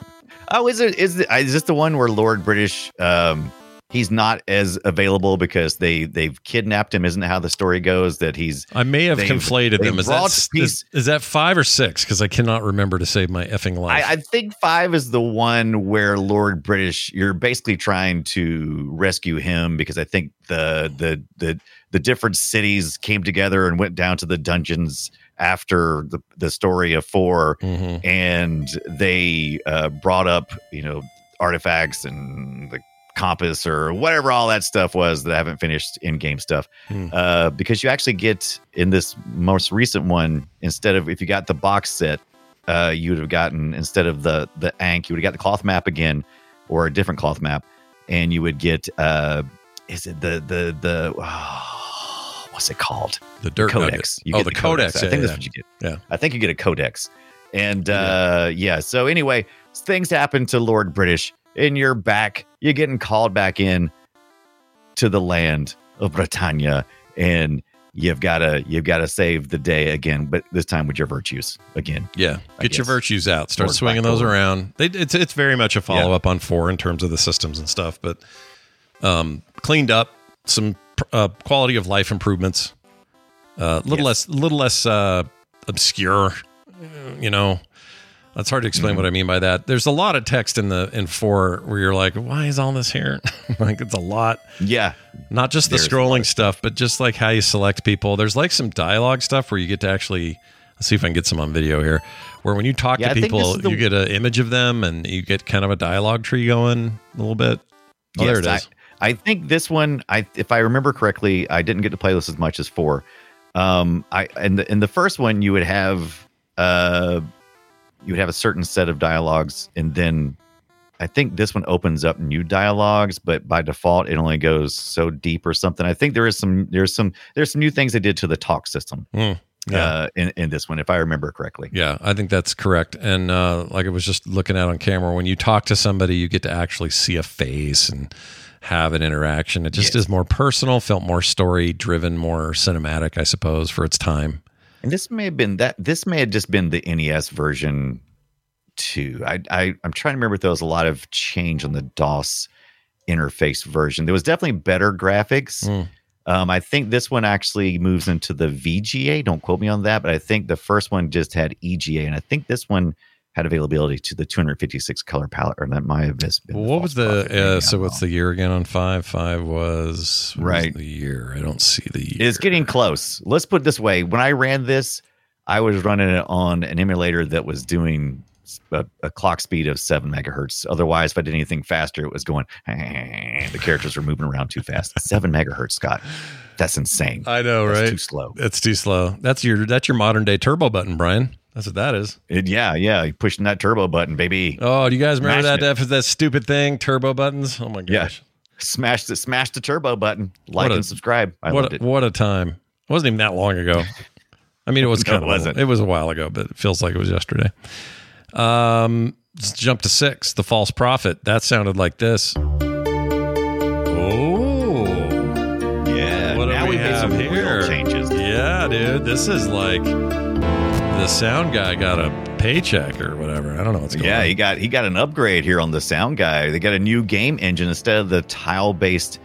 [SPEAKER 4] Oh, is it? Is it, is this the one where Lord British? Um, he's not as available because they they've kidnapped him. Isn't how the story goes? That he's
[SPEAKER 3] I may have conflated them. Is that, is, that five or six? Because I cannot remember to save my effing life.
[SPEAKER 4] I, I think five is the one where Lord British. You're basically trying to rescue him because I think the the the the different cities came together and went down to the dungeons after the the story of 4
[SPEAKER 3] Mhm.
[SPEAKER 4] and they uh, brought up you know artifacts and the compass or whatever all that stuff was that I haven't finished in game stuff.
[SPEAKER 3] Hmm.
[SPEAKER 4] Uh, because you actually get in this most recent one instead of if you got the box set uh, you would have gotten instead of the the Ankh, you would have got the cloth map again, or a different cloth map, and you would get uh, is it the the the oh, what's it called?
[SPEAKER 3] the dirt
[SPEAKER 4] codex. You
[SPEAKER 3] oh,
[SPEAKER 4] get
[SPEAKER 3] the, codex.
[SPEAKER 4] I
[SPEAKER 3] yeah,
[SPEAKER 4] think
[SPEAKER 3] yeah.
[SPEAKER 4] that's what you get.
[SPEAKER 3] Yeah.
[SPEAKER 4] I think you get a codex, and uh, yeah. So anyway, things happen to Lord British, and you're back. You're getting called back in to the land of Britannia, and you've got to you've got to save the day again, but this time with your virtues again.
[SPEAKER 3] Yeah,
[SPEAKER 4] I
[SPEAKER 3] get your virtues out. Start swinging those
[SPEAKER 4] Blackthorn.
[SPEAKER 3] around. They, it's it's very much a follow up on four in terms of the systems and stuff, but um, cleaned up some uh, quality of life improvements. A uh, little less, little less uh, obscure, you know. That's hard to explain what I mean by that. There's a lot of text in the in four where you're like, why is all this here? like it's a lot.
[SPEAKER 4] Yeah.
[SPEAKER 3] Not just the
[SPEAKER 4] There's
[SPEAKER 3] scrolling stuff, but just like how you select people. There's like some dialogue stuff where you get to actually let's see if I can get some on video here. Where when you talk
[SPEAKER 4] Yeah,
[SPEAKER 3] to
[SPEAKER 4] this
[SPEAKER 3] people,
[SPEAKER 4] the-
[SPEAKER 3] you get an image of them and you get kind of a dialogue tree going a little bit. Oh, there it
[SPEAKER 4] Yes,
[SPEAKER 3] is.
[SPEAKER 4] I, I think this one, I if I remember correctly, I didn't get to play this as much as four. Um, I and the, in the first one, you would have uh, you would have a certain set of dialogues, and then I think this one opens up new dialogues, but by default, it only goes so deep or something. I think there is some there's some there's some new things they did to the talk system.
[SPEAKER 3] Hmm. Yeah.
[SPEAKER 4] Uh, in, in this one, if I remember correctly.
[SPEAKER 3] Yeah, I think that's correct. And uh, like I was just looking at on camera, when you talk to somebody, you get to actually see a face and have an interaction. It just is more personal, felt more story driven, more cinematic, I suppose, for its time.
[SPEAKER 4] And this may have been that. This may have just been the NES version too. I, I I'm trying to remember if there was a lot of change on the DOS interface version. There was definitely better graphics.
[SPEAKER 3] Mm.
[SPEAKER 4] Um, I think this one actually moves into the VGA. Don't quote me on that, but I think the first one just had EGA, and I think this one had availability to the 256 color palette, or that might have been.
[SPEAKER 3] what was the uh, so what's the year again on five? Five was what was
[SPEAKER 4] Right.
[SPEAKER 3] the year. I don't see the year.
[SPEAKER 4] It's getting close. Let's put it this way: when I ran this, I was running it on an emulator that was doing a, a clock speed of seven megahertz. Otherwise, if I did anything faster, it was going. The characters were moving around too fast. Seven megahertz, Scott. That's insane.
[SPEAKER 3] I know,
[SPEAKER 4] That's
[SPEAKER 3] right?
[SPEAKER 4] Too slow.
[SPEAKER 3] It's too slow. That's your that's your modern day turbo button, Brian. That's what that is.
[SPEAKER 4] It- yeah, yeah. you're Pushing that turbo button, baby.
[SPEAKER 3] Oh, do you guys remember that that, that stupid thing, turbo buttons? Oh my
[SPEAKER 4] Yeah.
[SPEAKER 3] gosh.
[SPEAKER 4] Smash the smash the turbo button. Like
[SPEAKER 3] a-
[SPEAKER 4] and subscribe. I
[SPEAKER 3] what a, what a time. It wasn't even that long ago. I mean, it was kind
[SPEAKER 4] it
[SPEAKER 3] of
[SPEAKER 4] wasn't.
[SPEAKER 3] It was a while ago, but it feels like it was yesterday. Um, let's jump to six. The false prophet. That sounded like this. Oh,
[SPEAKER 4] Yeah.
[SPEAKER 3] what
[SPEAKER 4] now
[SPEAKER 3] we
[SPEAKER 4] we made some
[SPEAKER 3] have here?
[SPEAKER 4] changes.
[SPEAKER 3] Yeah, dude. This is like the sound guy got a paycheck or whatever. I don't know what's going
[SPEAKER 4] Yeah,
[SPEAKER 3] on.
[SPEAKER 4] Yeah, he got he got an upgrade here on the sound guy. They got a new game engine instead of the tile based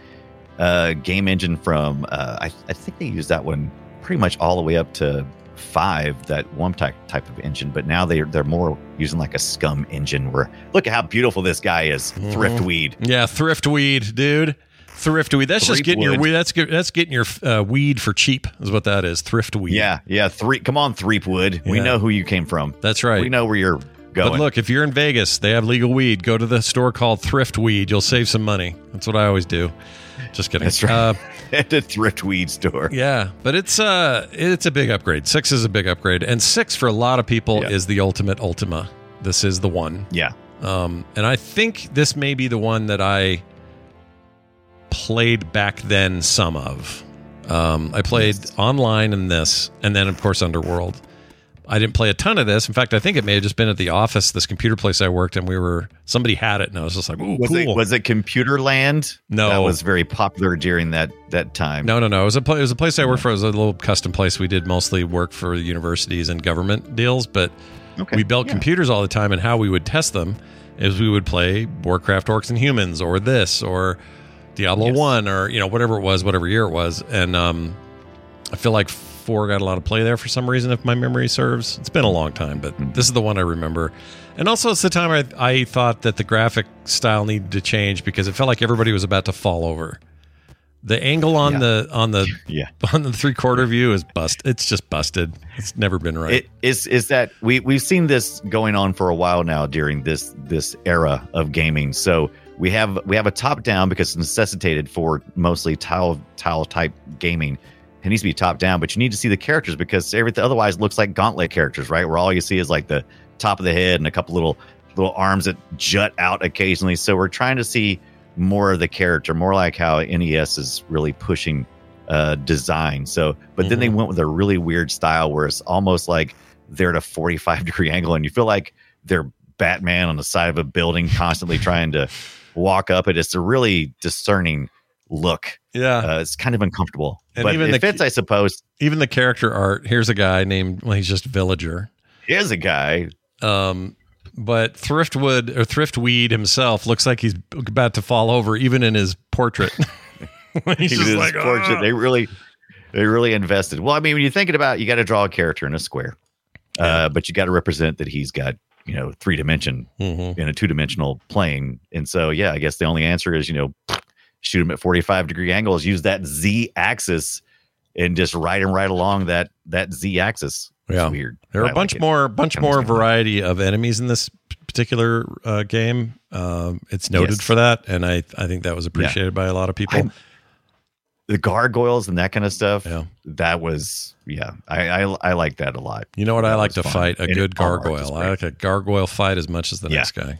[SPEAKER 4] uh, game engine from uh, I, I think they used that one pretty much all the way up to five that one type type of engine, but now they they're more using like a SCUMM engine. Where look at how beautiful this guy is, Thriftweed.
[SPEAKER 3] Yeah, thrift weed, dude. Thrift weed. That's just getting your weed. That's that's getting your uh, weed for cheap. Is what that is. Thrift weed.
[SPEAKER 4] Yeah, yeah, three. Come on, Threepwood. We
[SPEAKER 3] Yeah.
[SPEAKER 4] know who you came from.
[SPEAKER 3] That's right.
[SPEAKER 4] We know where you're going.
[SPEAKER 3] But look, if you're in Vegas, they have legal weed. Go to the store called Thrift Weed. You'll save some money. That's what I always do. Just kidding.
[SPEAKER 4] That's right.
[SPEAKER 3] Uh,
[SPEAKER 4] at the Thriftweed store.
[SPEAKER 3] yeah, but it's uh it's a big upgrade. Six is a big upgrade, and six for a lot of people
[SPEAKER 4] Yeah.
[SPEAKER 3] is the ultimate Ultima. This is the one.
[SPEAKER 4] Yeah,
[SPEAKER 3] Um, and I think this may be the one that I played back then some of. Um, I played online in this, and then of course Underworld. I didn't play a ton of this. In fact, I think it may have just been at the office, this computer place I worked, and we were somebody had it, and I was just like, "Ooh,
[SPEAKER 4] was
[SPEAKER 3] cool!"
[SPEAKER 4] it was it Computer Land?
[SPEAKER 3] No.
[SPEAKER 4] that was very popular during that that time.
[SPEAKER 3] no, no, no. It was a pla- it was a place I worked for. It was a little custom place. We did mostly work for universities and government deals, but
[SPEAKER 4] Okay,
[SPEAKER 3] we built
[SPEAKER 4] yeah.
[SPEAKER 3] computers all the time. And how we would test them is we would play Warcraft Orcs and Humans, or this, or Diablo
[SPEAKER 4] Yes.
[SPEAKER 3] One, or you know whatever it was, whatever year it was. And um, I feel like four got a lot of play there for some reason, if my memory serves. It's been a long time, but
[SPEAKER 4] Mm-hmm.
[SPEAKER 3] this is the one I remember. And also, it's the time I, I thought that the graphic style needed to change because it felt like everybody was about to fall over. The angle on
[SPEAKER 4] Yeah.
[SPEAKER 3] the on the
[SPEAKER 4] Yeah.
[SPEAKER 3] on the three quarter view is bust. It's just busted. It's never been right.
[SPEAKER 4] It is is that we we've seen this going on for a while now during this this era of gaming. So we have we have a top down because it's necessitated for mostly tile tile type gaming. It needs to be top down, but you need to see the characters because everything otherwise looks like gauntlet characters, right? Where all you see is like the top of the head and a couple little little arms that jut out occasionally. So we're trying to see more of the character, more like how NES is really pushing uh design. So but then they went with a really weird style where it's almost like they're at a 45 degree angle and you feel like they're Batman on the side of a building constantly trying to walk up it. It's a really discerning look.
[SPEAKER 3] yeah.
[SPEAKER 4] Uh, it's kind of uncomfortable.
[SPEAKER 3] And
[SPEAKER 4] but
[SPEAKER 3] even
[SPEAKER 4] it
[SPEAKER 3] the-
[SPEAKER 4] fits, I suppose.
[SPEAKER 3] Even the character art. Here's a guy named well, he's just Villager.
[SPEAKER 4] Here's a guy.
[SPEAKER 3] Um, but Thriftwood or Thriftweed himself looks like he's about to fall over, even in his portrait. he's
[SPEAKER 4] He
[SPEAKER 3] just like. "Ah."
[SPEAKER 4] They really, they really invested. Well, I mean, when you're thinking about, you got to draw a character in a square, uh, but you got to represent that he's got you know three dimension
[SPEAKER 3] Mhm.
[SPEAKER 4] in a two dimensional plane. And so yeah, I guess the only answer is you know shoot them at forty five degree angles, use that z axis, and just ride them right along that that z axis. It's
[SPEAKER 3] Yeah.
[SPEAKER 4] weird.
[SPEAKER 3] There are a bunch
[SPEAKER 4] like it.
[SPEAKER 3] more, bunch more variety of enemies in this particular uh, game. Um, it's noted
[SPEAKER 4] Yes.
[SPEAKER 3] for that, and I I think that was appreciated by a lot of people.
[SPEAKER 4] I'm- the gargoyles and that kind of stuff.
[SPEAKER 3] Yeah.
[SPEAKER 4] that was yeah. I I, I like that a lot.
[SPEAKER 3] you know what? I like to
[SPEAKER 4] fun.
[SPEAKER 3] fight a
[SPEAKER 4] And
[SPEAKER 3] good
[SPEAKER 4] it- all art is
[SPEAKER 3] gargoyle. I like a gargoyle fight as much as the
[SPEAKER 4] Yeah.
[SPEAKER 3] next guy.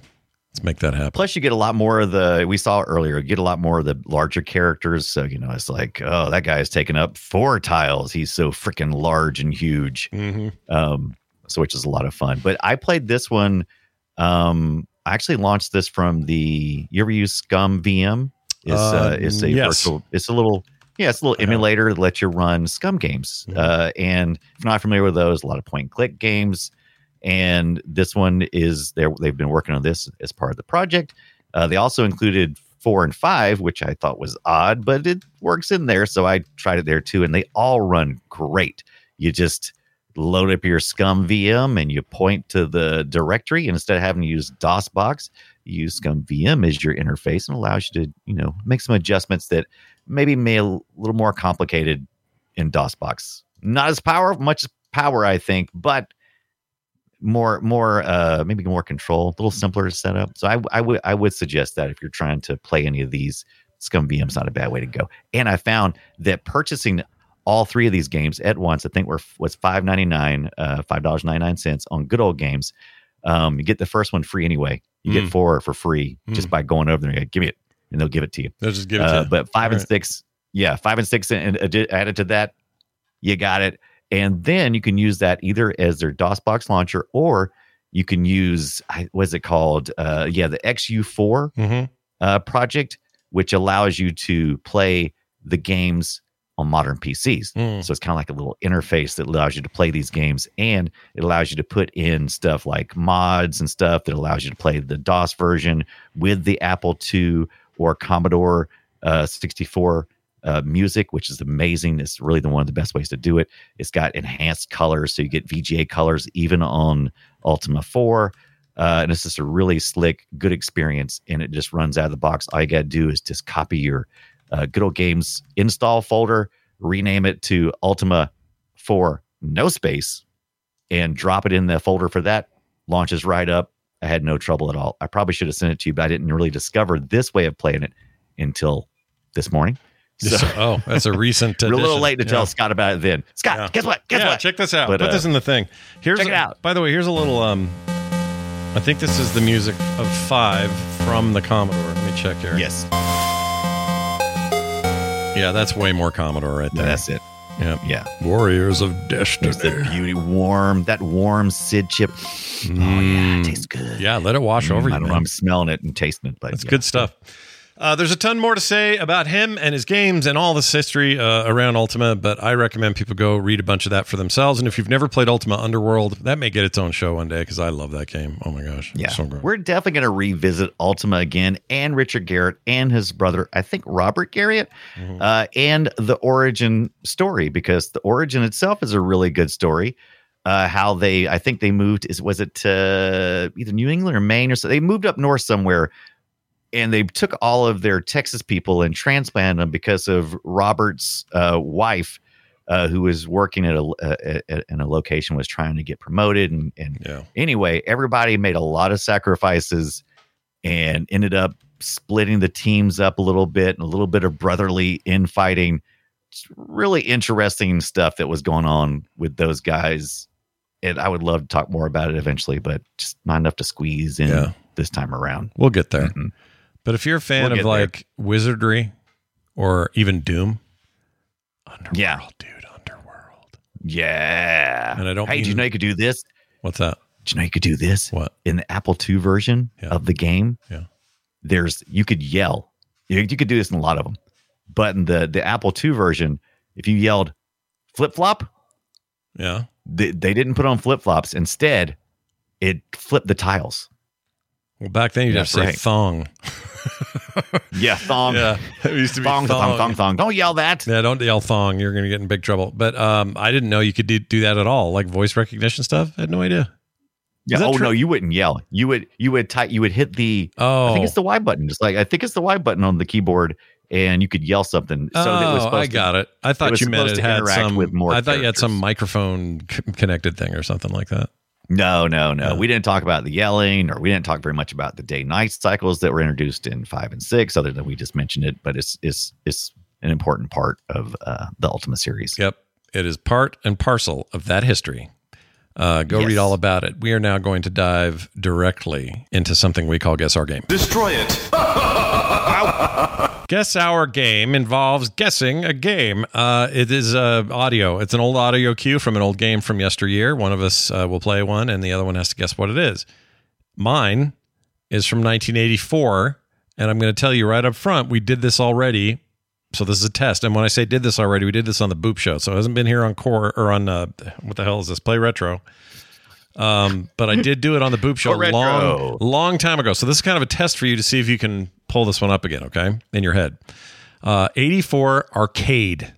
[SPEAKER 3] Let's make that happen.
[SPEAKER 4] Plus, you get a lot more of the we saw earlier. You get a lot more of the larger characters. So you know, it's like, oh, that guy is taking up four tiles. He's so freaking large and huge.
[SPEAKER 3] hmm
[SPEAKER 4] Um, so which is a lot of fun. But I played this one. Um, I actually launched this from the. You ever use ScummVM? It's uh,
[SPEAKER 3] Uh,
[SPEAKER 4] it's a
[SPEAKER 3] yes.
[SPEAKER 4] virtual. It's a little. Yeah, it's a little emulator that lets you run SCUMM games.
[SPEAKER 3] Mhm.
[SPEAKER 4] Uh, and if you're not familiar with those, a lot of point and click games. And this one is there. They've been working on this as part of the project. Uh, they also included four and five, which I thought was odd, but it works in there. So I tried it there too, and they all run great. You just load up your ScummVM and you point to the directory, and instead of having to use DOSBox, you use ScummVM as your interface, and allows you to you know make some adjustments that maybe may a little more complicated in DOSBox. Not as power much power, I think, but more more uh maybe more control a little simpler to set up so i i would i would suggest that if you're trying to play any of these ScummVM's not a bad way to go and i found that purchasing all three of these games at once i think were was 5.99 uh $5.99 on good old games um you get the first one free anyway you
[SPEAKER 3] Mm.
[SPEAKER 4] get four for free
[SPEAKER 3] Mm.
[SPEAKER 4] just by going over there give me it and they'll give it to you
[SPEAKER 3] They'll just give it
[SPEAKER 4] uh,
[SPEAKER 3] to you.
[SPEAKER 4] but five
[SPEAKER 3] All
[SPEAKER 4] and
[SPEAKER 3] right.
[SPEAKER 4] six, yeah, five and six, and, and added to that, you got it. And then you can use that either as their DOSBox launcher, or you can use what's it called? Uh, yeah, the XU4
[SPEAKER 3] Mhm.
[SPEAKER 4] uh, project, which allows you to play the games on modern PCs.
[SPEAKER 3] Mm.
[SPEAKER 4] So it's kind of like a little interface that allows you to play these games, and it allows you to put in stuff like mods and stuff that allows you to play the DOS version with the Apple II or Commodore uh, 64 uh, music, which is amazing. It's really the one of the best ways to do it. It's got enhanced colors, so you get VGA colors even on Ultima 4. Uh, and it's just a really slick, good experience, and it just runs out of the box. All you got to do is just copy your uh, good old games install folder, rename it to Ultima 4 No Space, and drop it in the folder for that. Launches right up. I had no trouble at all. I probably should have sent it to you, but I didn't really discover this way of playing it until this morning. So,
[SPEAKER 3] oh, that's a recent.
[SPEAKER 4] we're a little late to
[SPEAKER 3] Yeah.
[SPEAKER 4] tell Scott about it then. Scott,
[SPEAKER 3] Yeah.
[SPEAKER 4] guess what? Guess
[SPEAKER 3] yeah,
[SPEAKER 4] what?
[SPEAKER 3] check this out.
[SPEAKER 4] But,
[SPEAKER 3] Put
[SPEAKER 4] uh,
[SPEAKER 3] this in the thing. Here's
[SPEAKER 4] check
[SPEAKER 3] a-
[SPEAKER 4] it out.
[SPEAKER 3] By the way, here's a little. Um, I think this is the music of five from the Commodore. Let me check here.
[SPEAKER 4] Yes,
[SPEAKER 3] Yeah, that's way more Commodore right there.
[SPEAKER 4] that's it.
[SPEAKER 3] Yeah.
[SPEAKER 4] Yeah.
[SPEAKER 3] Warriors of
[SPEAKER 4] There's the beauty warm, that warm Sid chip. Oh, yeah, it tastes good.
[SPEAKER 3] Yeah, let it wash over
[SPEAKER 4] Mm,
[SPEAKER 3] you.
[SPEAKER 4] I don't know.
[SPEAKER 3] man.
[SPEAKER 4] I'm smelling it and tasting it, but
[SPEAKER 3] That's
[SPEAKER 4] yeah.
[SPEAKER 3] good stuff. Uh, there's a ton more to say about him and his games and all this history uh, around Ultima, but I recommend people go read a bunch of that for themselves. And if you've never played Ultima Underworld, that may get its own show one day because I love that game. Oh my gosh,
[SPEAKER 4] Yeah,
[SPEAKER 3] so
[SPEAKER 4] we're definitely going to revisit Ultima again and Richard Garriott and his brother, I think Robert Garriott,
[SPEAKER 3] Mm-hmm.
[SPEAKER 4] uh, and the origin story because the origin itself is a really good story. Uh, how they, I think they moved is was it to either New England or Maine or so they moved up north somewhere, and they took all of their Texas people and transplanted them because of Robert's uh, wife. Uh, who was working at a uh, at, in a location was trying to get promoted and, and
[SPEAKER 3] yeah.
[SPEAKER 4] anyway, everybody made a lot of sacrifices and ended up splitting the teams up a little bit and a little bit of brotherly infighting. It's really interesting stuff that was going on with those guys. And I would love to talk more about it eventually, but just not enough to squeeze in
[SPEAKER 3] Yeah.
[SPEAKER 4] this time around.
[SPEAKER 3] We'll get there.
[SPEAKER 4] Mhm.
[SPEAKER 3] But if you're a fan
[SPEAKER 4] We'll
[SPEAKER 3] of
[SPEAKER 4] get there.
[SPEAKER 3] like wizardry or even Doom, Underworld,
[SPEAKER 4] Yeah.
[SPEAKER 3] dude, Underworld.
[SPEAKER 4] Yeah.
[SPEAKER 3] And I don't
[SPEAKER 4] Hey, do you know you could do this?
[SPEAKER 3] What's that?
[SPEAKER 4] Do you know you could do this?
[SPEAKER 3] What?
[SPEAKER 4] in the Apple II version
[SPEAKER 3] Yeah.
[SPEAKER 4] of the game,
[SPEAKER 3] Yeah.
[SPEAKER 4] there's you could yell. You, you could do this in a lot of them, but in the the Apple II version, if you yelled flip flop,
[SPEAKER 3] Yeah.
[SPEAKER 4] they, they didn't put on flip flops. Instead, it flipped the tiles.
[SPEAKER 3] Well, back then you'd have to say thong.
[SPEAKER 4] Yeah, thong.
[SPEAKER 3] Yeah. It used to be
[SPEAKER 4] Thong, thong, thong, thong. Don't yell that.
[SPEAKER 3] Yeah, don't yell thong. You're going to get in big trouble. But um, I didn't know you could do, do that at all. Like voice recognition stuff. I had no idea.
[SPEAKER 4] Yeah. Oh
[SPEAKER 3] true?
[SPEAKER 4] no, you wouldn't yell. You would you would type you would hit the
[SPEAKER 3] Oh,
[SPEAKER 4] I think it's the Y button. Just like I think it's the Y button on the keyboard, and you could yell something. So it
[SPEAKER 3] oh, I got it. I thought
[SPEAKER 4] was
[SPEAKER 3] you meant it
[SPEAKER 4] to
[SPEAKER 3] had
[SPEAKER 4] interact
[SPEAKER 3] some.
[SPEAKER 4] with more
[SPEAKER 3] I thought you had some microphone c- connected thing or something like that.
[SPEAKER 4] No, no, no. We didn't talk about the yelling, or we didn't talk very much about the day night cycles that were introduced in five and six, other than we just mentioned it. But it's it's it's an important part of uh, the Ultima series.
[SPEAKER 3] Yep, it is part and parcel of that history. Uh, go
[SPEAKER 4] Yes.
[SPEAKER 3] read all about it. We are now going to dive directly into something we call Guess Our Game.
[SPEAKER 2] Destroy it.
[SPEAKER 3] Guess Our Game involves guessing a game. Uh, it is uh, audio. It's an old audio cue from an old game from yesteryear. One of us uh, will play one, and the other one has to guess what it is. Mine is from 1984, and I'm going to tell you right up front, we did this already. So this is a test. And when I say did this already, we did this on the Boop Show. So it hasn't been here on Core or on uh, what the hell is this? Play Retro. Um, but I did do it on the Boop Show
[SPEAKER 4] a
[SPEAKER 3] long, long time ago. So this is kind of a test for you to see if you can pull this one up again. Okay, in your head. Uh, 84 arcade.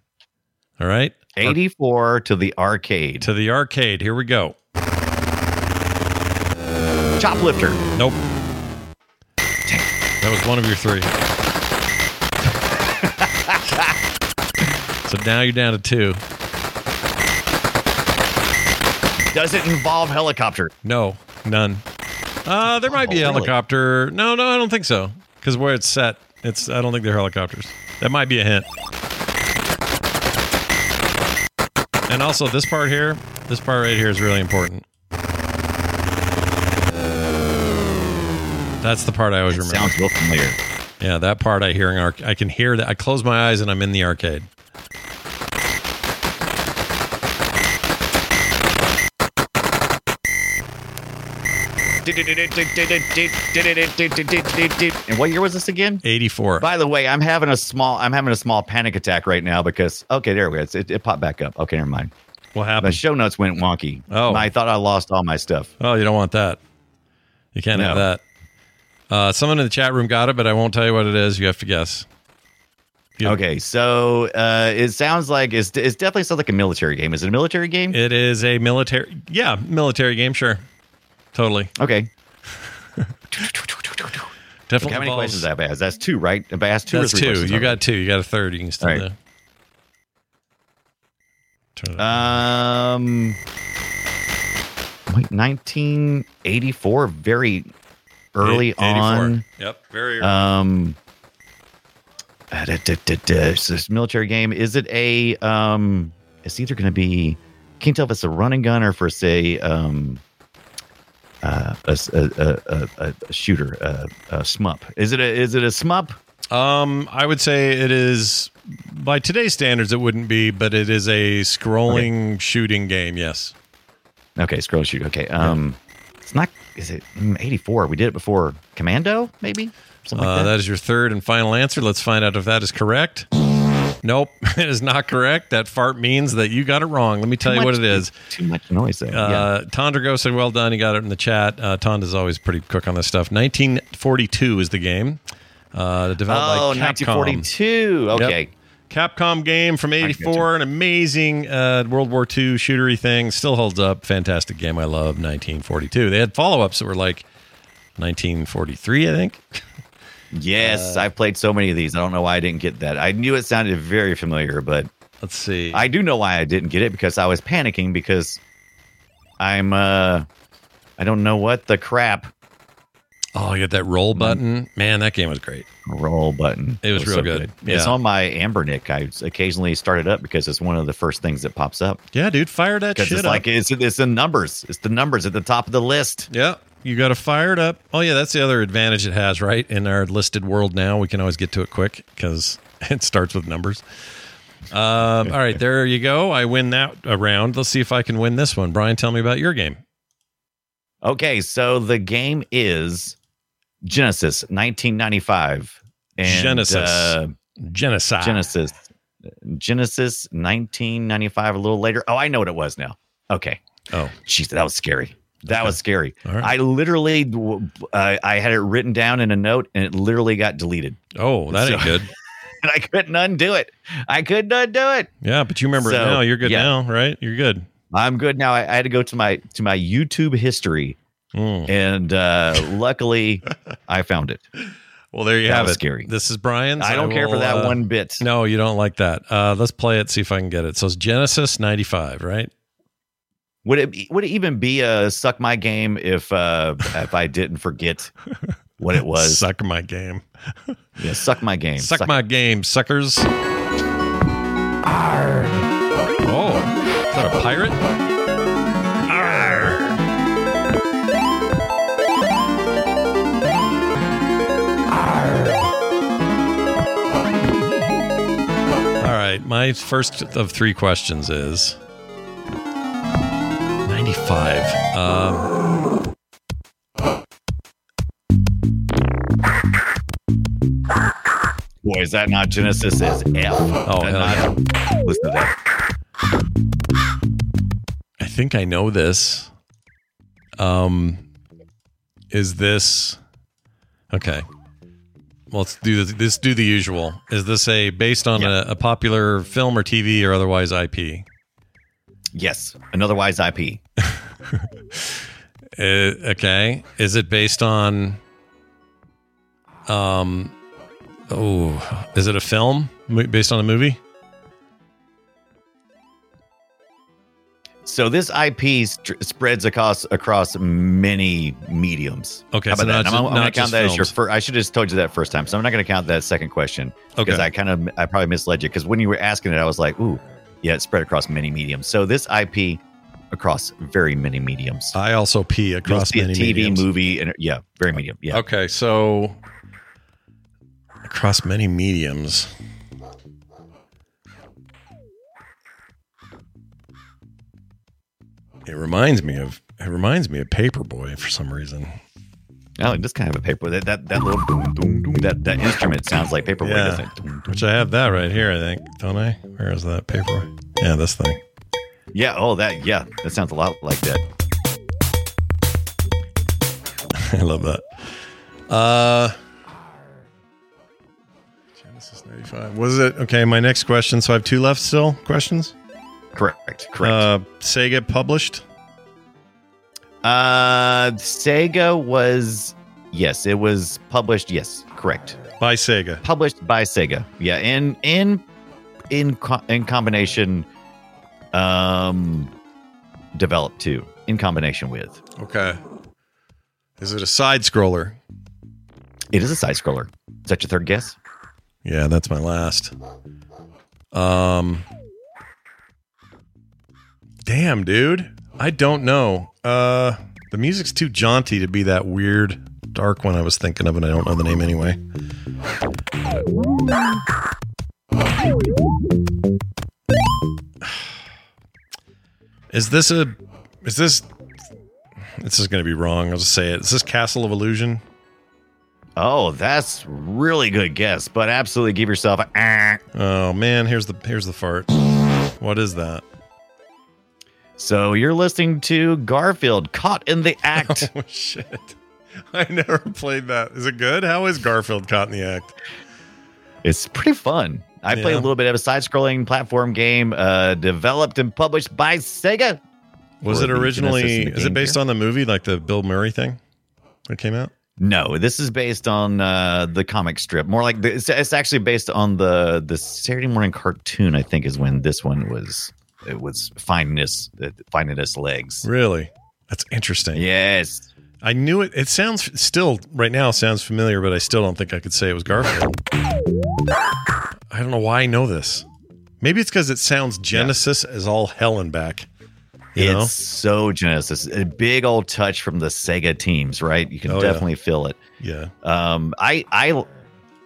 [SPEAKER 3] All right,
[SPEAKER 4] Eighty four to the arcade.
[SPEAKER 3] to the arcade. Here we go.
[SPEAKER 4] Choplifter.
[SPEAKER 3] Nope. That was one of your three. So now you're down to two.
[SPEAKER 4] Does it involve helicopter?
[SPEAKER 3] No, none. Uh, there might be a
[SPEAKER 4] Oh, really?
[SPEAKER 3] helicopter. No, no, I don't think so. Because where it's set, it's. I don't think they're helicopters. That might be a hint. And also, this part here, this part right here is really important. That's the part I always remember.
[SPEAKER 4] Sounds real familiar.
[SPEAKER 3] Yeah, that part I hear in arc. I can hear that. I close my eyes and I'm in the arcade.
[SPEAKER 4] And what year was this again?
[SPEAKER 3] 84.
[SPEAKER 4] By the way, I'm having a small I'm having a small panic attack right now because okay, there we go. It, it popped back up. Okay, never mind.
[SPEAKER 3] What happened?
[SPEAKER 4] The show notes went wonky.
[SPEAKER 3] Oh.
[SPEAKER 4] I thought I lost all my stuff.
[SPEAKER 3] Oh, you don't want that. You can't have that. Uh, someone in the chat room got it, but I won't tell you what it is. You have to guess.
[SPEAKER 4] Okay, so uh, it sounds like it's, it's definitely sounds like a military game. Is it a military game?
[SPEAKER 3] It is a military, yeah, military game. Sure, totally,
[SPEAKER 4] okay.
[SPEAKER 3] definitely.
[SPEAKER 4] How many
[SPEAKER 3] involves-
[SPEAKER 4] questions I asked? That's two, right? I asked two
[SPEAKER 3] That's
[SPEAKER 4] or three
[SPEAKER 3] two.
[SPEAKER 4] questions
[SPEAKER 3] You got two. You got a third. You can still do.
[SPEAKER 4] right. Um, wait, 1984, very early
[SPEAKER 3] Eight- 84.
[SPEAKER 4] on.
[SPEAKER 3] Yep, very. early.
[SPEAKER 4] Um, uh, da, da, da, da, this military game. Is it a um? It's either going to be. Can't tell if it's a running gun or for say um. Uh, a, a, a, shooter, uh, a shmup. Is it a is it a shmup?
[SPEAKER 3] Um, I would say it is by today's standards. It wouldn't be, but it is a scrolling shooting game. Yes.
[SPEAKER 4] Okay, scroll shoot. Okay, um, it's not. Is it mm, eighty four? We did it before Commando, maybe something like
[SPEAKER 3] Uh,
[SPEAKER 4] that.
[SPEAKER 3] that is your third and final answer. Let's find out if that is correct. Nope, it is not correct. That fart means that you got it wrong. Let me tell
[SPEAKER 4] Too
[SPEAKER 3] you what it is.
[SPEAKER 4] Too much noise there. yeah.
[SPEAKER 3] Uh, Tondrago said, "Well done. You got it in the chat." Uh, Tonda's always pretty quick on this stuff. 1942 is the game. Uh, developed
[SPEAKER 4] Oh,
[SPEAKER 3] by Capcom.
[SPEAKER 4] 1942. Okay.
[SPEAKER 3] Yep. Capcom game from '84, an amazing uh, World War II shootery thing. Still holds up. Fantastic game. I love 1942. They had follow-ups that were like 1943, I think.
[SPEAKER 4] Yes,
[SPEAKER 3] Uh,
[SPEAKER 4] I've played so many of these. I don't know why I didn't get that. I knew it sounded very familiar, but
[SPEAKER 3] Let's see.
[SPEAKER 4] I do know why I didn't get it because I was panicking because I'm uh I don't know what the crap
[SPEAKER 3] oh, you got that roll button. Man, that game was great.
[SPEAKER 4] roll button.
[SPEAKER 3] It was real
[SPEAKER 4] so
[SPEAKER 3] good.
[SPEAKER 4] It's
[SPEAKER 3] Yeah.
[SPEAKER 4] on my Anbernic. I occasionally start it up because it's one of the first things that pops up.
[SPEAKER 3] Yeah, dude, fire that shit
[SPEAKER 4] it's
[SPEAKER 3] up.
[SPEAKER 4] like it's it's the numbers. It's the numbers at the top of the list.
[SPEAKER 3] Yeah, you got to fire it up. Oh yeah, that's the other advantage it has, right? In our listed world now, we can always get to it quick because it starts with numbers. Um, all right, there you go. I win that round. Let's see if I can win this one. Brian, tell me about your game.
[SPEAKER 4] Okay, so the game is Genesis 1995. And,
[SPEAKER 3] Genesis.
[SPEAKER 4] uh,
[SPEAKER 3] Genocide.
[SPEAKER 4] Genesis. Genesis 1995, a little later. Oh, I know what it was now. Okay.
[SPEAKER 3] Oh,
[SPEAKER 4] Jeez, that was scary. That
[SPEAKER 3] Okay.
[SPEAKER 4] was scary.
[SPEAKER 3] Right.
[SPEAKER 4] I literally, uh, I had it written down in a note and it literally got deleted.
[SPEAKER 3] oh, that ain't good.
[SPEAKER 4] And I couldn't undo it. I couldn't undo it.
[SPEAKER 3] Yeah, but you remember it
[SPEAKER 4] So,
[SPEAKER 3] now. You're good
[SPEAKER 4] yeah.
[SPEAKER 3] now, right? You're good.
[SPEAKER 4] I'm good now. I, I had to go to my to my YouTube history
[SPEAKER 3] Mm.
[SPEAKER 4] and uh, luckily I found it.
[SPEAKER 3] Well, there you
[SPEAKER 4] That
[SPEAKER 3] have
[SPEAKER 4] was
[SPEAKER 3] it.
[SPEAKER 4] scary.
[SPEAKER 3] This is Brian's.
[SPEAKER 4] I don't care for that
[SPEAKER 3] uh,
[SPEAKER 4] one bit.
[SPEAKER 3] No, you don't like that. Uh, let's play it. See if I can get it. So it's Genesis '95, right?
[SPEAKER 4] Would it be, would it even be a suck my game if uh, if I didn't forget what it was?
[SPEAKER 3] Suck my game.
[SPEAKER 4] Yeah, suck my game.
[SPEAKER 3] Suck, my game, suckers. Oh, is that a pirate? All right, my first of three questions is 95. Um,
[SPEAKER 4] Boy, is that not Genesis? Is F?
[SPEAKER 3] Oh, hell yeah.
[SPEAKER 4] Listen to that.
[SPEAKER 3] I think I know this. Um, is this okay? Well, let's do this. This do the usual. Is this a based on a, a popular film or TV or otherwise IP?
[SPEAKER 4] Yes, an otherwise IP.
[SPEAKER 3] Uh, okay. Is it based on? Um. Oh, is it a film based on a movie?
[SPEAKER 4] So this IP st- spreads across across many mediums.
[SPEAKER 3] Okay,
[SPEAKER 4] How about
[SPEAKER 3] not
[SPEAKER 4] that? I'm, I'm going to count that as your first. I should have just told you that first time. So I'm not going to count that second question because
[SPEAKER 3] Okay.
[SPEAKER 4] I kind of I probably misled you because when you were asking it, I was like, ooh, yeah, it spread across many mediums. So this IP across very many mediums.
[SPEAKER 3] I also pee across many
[SPEAKER 4] TV
[SPEAKER 3] mediums.
[SPEAKER 4] movie and yeah, very medium. Yeah.
[SPEAKER 3] Okay, so across many mediums. It reminds me of it reminds me of Paperboy for some reason.
[SPEAKER 4] Oh, it does kind of a paper. That that that little doom, doom, doom, that that instrument sounds like paperboy,
[SPEAKER 3] Yeah.
[SPEAKER 4] doesn't it?
[SPEAKER 3] Which I have that right here, I think, don't I? Where is that Paperboy? Yeah, this thing.
[SPEAKER 4] Yeah. Oh, that. Yeah, that sounds a lot like that.
[SPEAKER 3] I love that. Uh Genesis 95. Was it okay? My next question. So I have two left still. Questions?
[SPEAKER 4] Correct. Correct.
[SPEAKER 3] Uh Sega published?
[SPEAKER 4] Uh, Sega was yes, it was published. Yes, correct.
[SPEAKER 3] By Sega.
[SPEAKER 4] Published by Sega. Yeah, in in in co- in combination, um, developed too in combination with.
[SPEAKER 3] Okay. Is it a side scroller?
[SPEAKER 4] It is a side scroller. Is that your third guess?
[SPEAKER 3] Yeah, that's my last. Um Damn, dude. I don't know. Uh the music's too jaunty to be that weird dark one I was thinking of and I don't know the name anyway. Is this a is this this is going to be wrong. I'll just say it. Is this Castle of Illusion?
[SPEAKER 4] Oh, that's really good guess, but absolutely give yourself a. ah.
[SPEAKER 3] Oh man, here's the here's the fart. What is that?
[SPEAKER 4] So you're listening to Garfield caught in the act.
[SPEAKER 3] Oh shit. I never played that. Is it good? How is Garfield caught in the act?
[SPEAKER 4] It's pretty fun. I played
[SPEAKER 3] Yeah.
[SPEAKER 4] a little bit of a side-scrolling platform game, uh, developed and published by Sega.
[SPEAKER 3] Was it originally
[SPEAKER 4] Genesis and the
[SPEAKER 3] is it based
[SPEAKER 4] Gear?
[SPEAKER 3] on the movie like the Bill Murray thing that came out?
[SPEAKER 4] No, this is based on uh, the comic strip. More like the, it's, it's actually based on the the Saturday morning cartoon. I think is when this one was it was finding its finding its legs.
[SPEAKER 3] Really? That's interesting.
[SPEAKER 4] Yes,
[SPEAKER 3] I knew it. It sounds still right now sounds familiar, but I still don't think I could say it was Garfield. I don't know why I know this. Maybe it's because it sounds Genesis as all hell and back. You
[SPEAKER 4] it's
[SPEAKER 3] know?
[SPEAKER 4] so Genesis. A big old touch from the Sega teams, right? You can
[SPEAKER 3] Oh, yeah.
[SPEAKER 4] definitely feel it.
[SPEAKER 3] Yeah.
[SPEAKER 4] Um, I, I,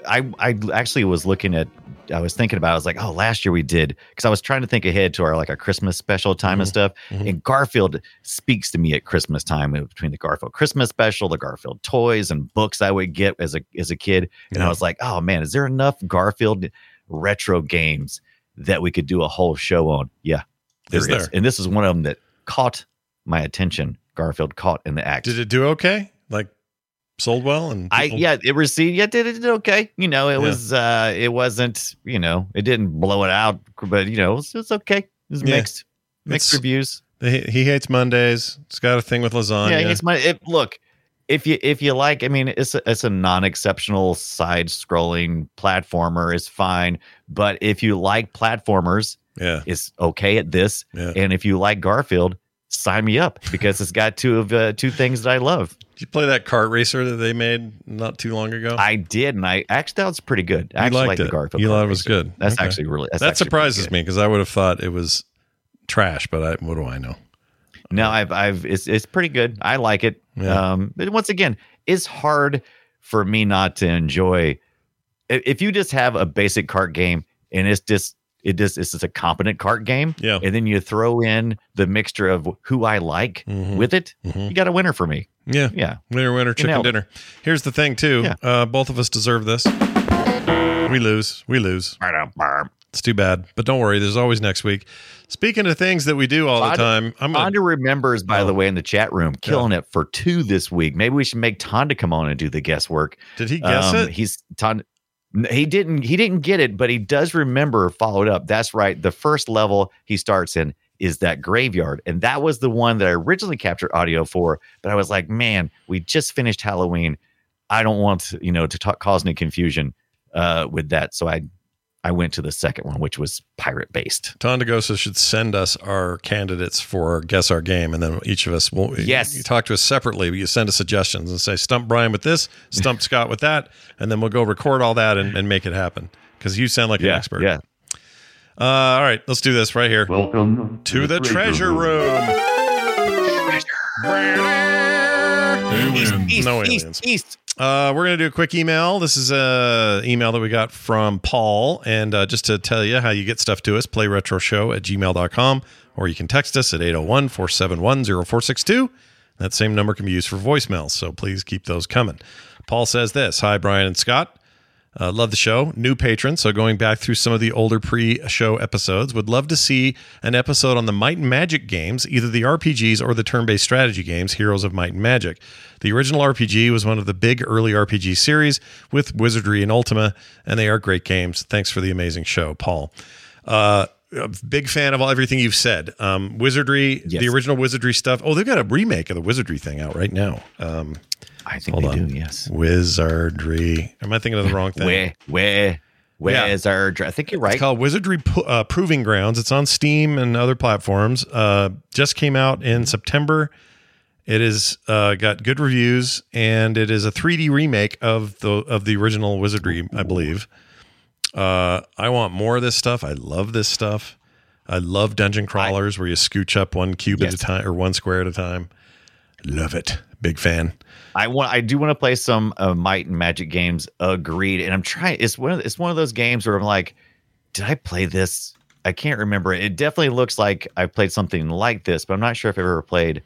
[SPEAKER 4] I, I actually was looking at. I was thinking about. it. I was like, oh, last year we did because I was trying to think ahead to our like our Christmas special time and stuff. And Garfield speaks to me at Christmas time uh, between the Garfield Christmas special, the Garfield toys and books I would get as a as a kid. And I was like, oh man, is there enough Garfield retro games that we could do a whole show on? Yeah,
[SPEAKER 3] Is
[SPEAKER 4] there
[SPEAKER 3] there?
[SPEAKER 4] And this is one of them that caught my attention. Garfield caught in the act.
[SPEAKER 3] Did it do okay? Sold well and
[SPEAKER 4] I yeah, it received yeah, did it did okay. You know, it
[SPEAKER 3] Yeah.
[SPEAKER 4] was uh it wasn't, you know, it didn't blow it out, but you know, it was, it was okay. It was
[SPEAKER 3] Yeah.
[SPEAKER 4] mixed. Mixed
[SPEAKER 3] It's-
[SPEAKER 4] reviews.
[SPEAKER 3] He, he hates Mondays. it's got a thing with lasagna.
[SPEAKER 4] Yeah, it's my it, look. If you if you like, I mean, it's a, it's a non-exceptional side-scrolling platformer is fine. But if you like platformers,
[SPEAKER 3] yeah,
[SPEAKER 4] it's okay at this.
[SPEAKER 3] Yeah.
[SPEAKER 4] And if you like Garfield, sign me up because it's got two of uh, two things that I love.
[SPEAKER 3] Did you play that kart racer that they made not too long ago?
[SPEAKER 4] I did, and I actually that was pretty good. I
[SPEAKER 3] You
[SPEAKER 4] actually
[SPEAKER 3] liked
[SPEAKER 4] like
[SPEAKER 3] it.
[SPEAKER 4] the Garfield.
[SPEAKER 3] You thought it was
[SPEAKER 4] racer.
[SPEAKER 3] good.
[SPEAKER 4] That's
[SPEAKER 3] Okay.
[SPEAKER 4] actually really that's
[SPEAKER 3] that
[SPEAKER 4] actually
[SPEAKER 3] surprises me because I would have thought it was trash, but I, what do I know?
[SPEAKER 4] No, I've I've it's it's pretty good. I like it.
[SPEAKER 3] Yeah.
[SPEAKER 4] Um, but once again, it's hard for me not to enjoy. If you just have a basic cart game and it's just it just it's just a competent cart game,
[SPEAKER 3] Yeah.
[SPEAKER 4] and then you throw in the mixture of who I like
[SPEAKER 3] Mhm.
[SPEAKER 4] with it,
[SPEAKER 3] Mhm.
[SPEAKER 4] you got a winner for me.
[SPEAKER 3] Yeah.
[SPEAKER 4] Yeah.
[SPEAKER 3] Winner, winner, chicken
[SPEAKER 4] nailed it.
[SPEAKER 3] dinner. Here's the thing, too.
[SPEAKER 4] Yeah.
[SPEAKER 3] Uh, both of us deserve this. We lose. We lose. It's too bad. But don't worry. There's always next week. Speaking of things that we do all the time, I'm going
[SPEAKER 4] Tonda remembers, by
[SPEAKER 3] Oh.
[SPEAKER 4] the way, in the chat room, killing it for two this week. Maybe we should make Tonda come on and do the guesswork.
[SPEAKER 3] Did he guess
[SPEAKER 4] Um,
[SPEAKER 3] it?
[SPEAKER 4] He's Tonda. He didn't. He didn't get it, but he does remember. Followed up. That's right. The first level he starts in is that graveyard, and that was the one that I originally captured audio for. But I was like, man, we just finished Halloween. I don't want you know to talk, cause any confusion uh, with that. So I I went to the second one, which was pirate based.
[SPEAKER 3] Tondagosa should send us our candidates for guess our game, and then each of us will.
[SPEAKER 4] Yes.
[SPEAKER 3] You talk to us separately, but you send us suggestions and say stump Brian with this, stump Scott with that, and then we'll go record all that and, and make it happen because you sound like an expert.
[SPEAKER 4] Yeah.
[SPEAKER 3] Uh, all right, let's do this right here.
[SPEAKER 5] Welcome
[SPEAKER 3] to the treasure room.
[SPEAKER 4] East, east,
[SPEAKER 3] No
[SPEAKER 4] east,
[SPEAKER 3] aliens.
[SPEAKER 4] east.
[SPEAKER 3] Uh, we're going to do a quick email. This is a email that we got from Paul. And uh, just to tell you how you get stuff to us, playretroshow at gmail.com, or you can text us at 801 471 0462. That same number can be used for voicemails, so please keep those coming. Paul says this Hi, Brian and Scott. Uh, love the show. New patron. So going back through some of the older pre-show episodes, would love to see an episode on the Might and Magic games, either the RPGs or the turn-based strategy games, Heroes of Might and Magic. The original RPG was one of the big early RPG series with Wizardry and Ultima, and they are great games. Thanks for the amazing show, Paul. Uh, a big fan of all, everything you've said. Um, Wizardry,
[SPEAKER 4] Yes.
[SPEAKER 3] the original Wizardry stuff. Oh, they've got a remake of the Wizardry thing out right now. Um,
[SPEAKER 4] I think
[SPEAKER 3] Hold
[SPEAKER 4] they
[SPEAKER 3] on.
[SPEAKER 4] do. Yes.
[SPEAKER 3] Wizardry. Am I thinking of the wrong thing?
[SPEAKER 4] Where, where,
[SPEAKER 3] Yeah.
[SPEAKER 4] where's our? I think you're right.
[SPEAKER 3] It's called Wizardry P- uh, Proving Grounds. It's on Steam and other platforms. Uh, just came out in September. It is uh, got good reviews, and it is a 3D remake of the of the original Wizardry, I believe. Uh, I want more of this stuff. I love this stuff. I love dungeon crawlers where you scooch up one cube at a time or one square at a time. Love it. Big fan.
[SPEAKER 4] I want. I do want to play some uh, Might and Magic games. Agreed. And I'm trying. It's one. Of, it's one of those games where I'm like, did I play this? I can't remember. It definitely looks like I played something like this, but I'm not sure if I've ever played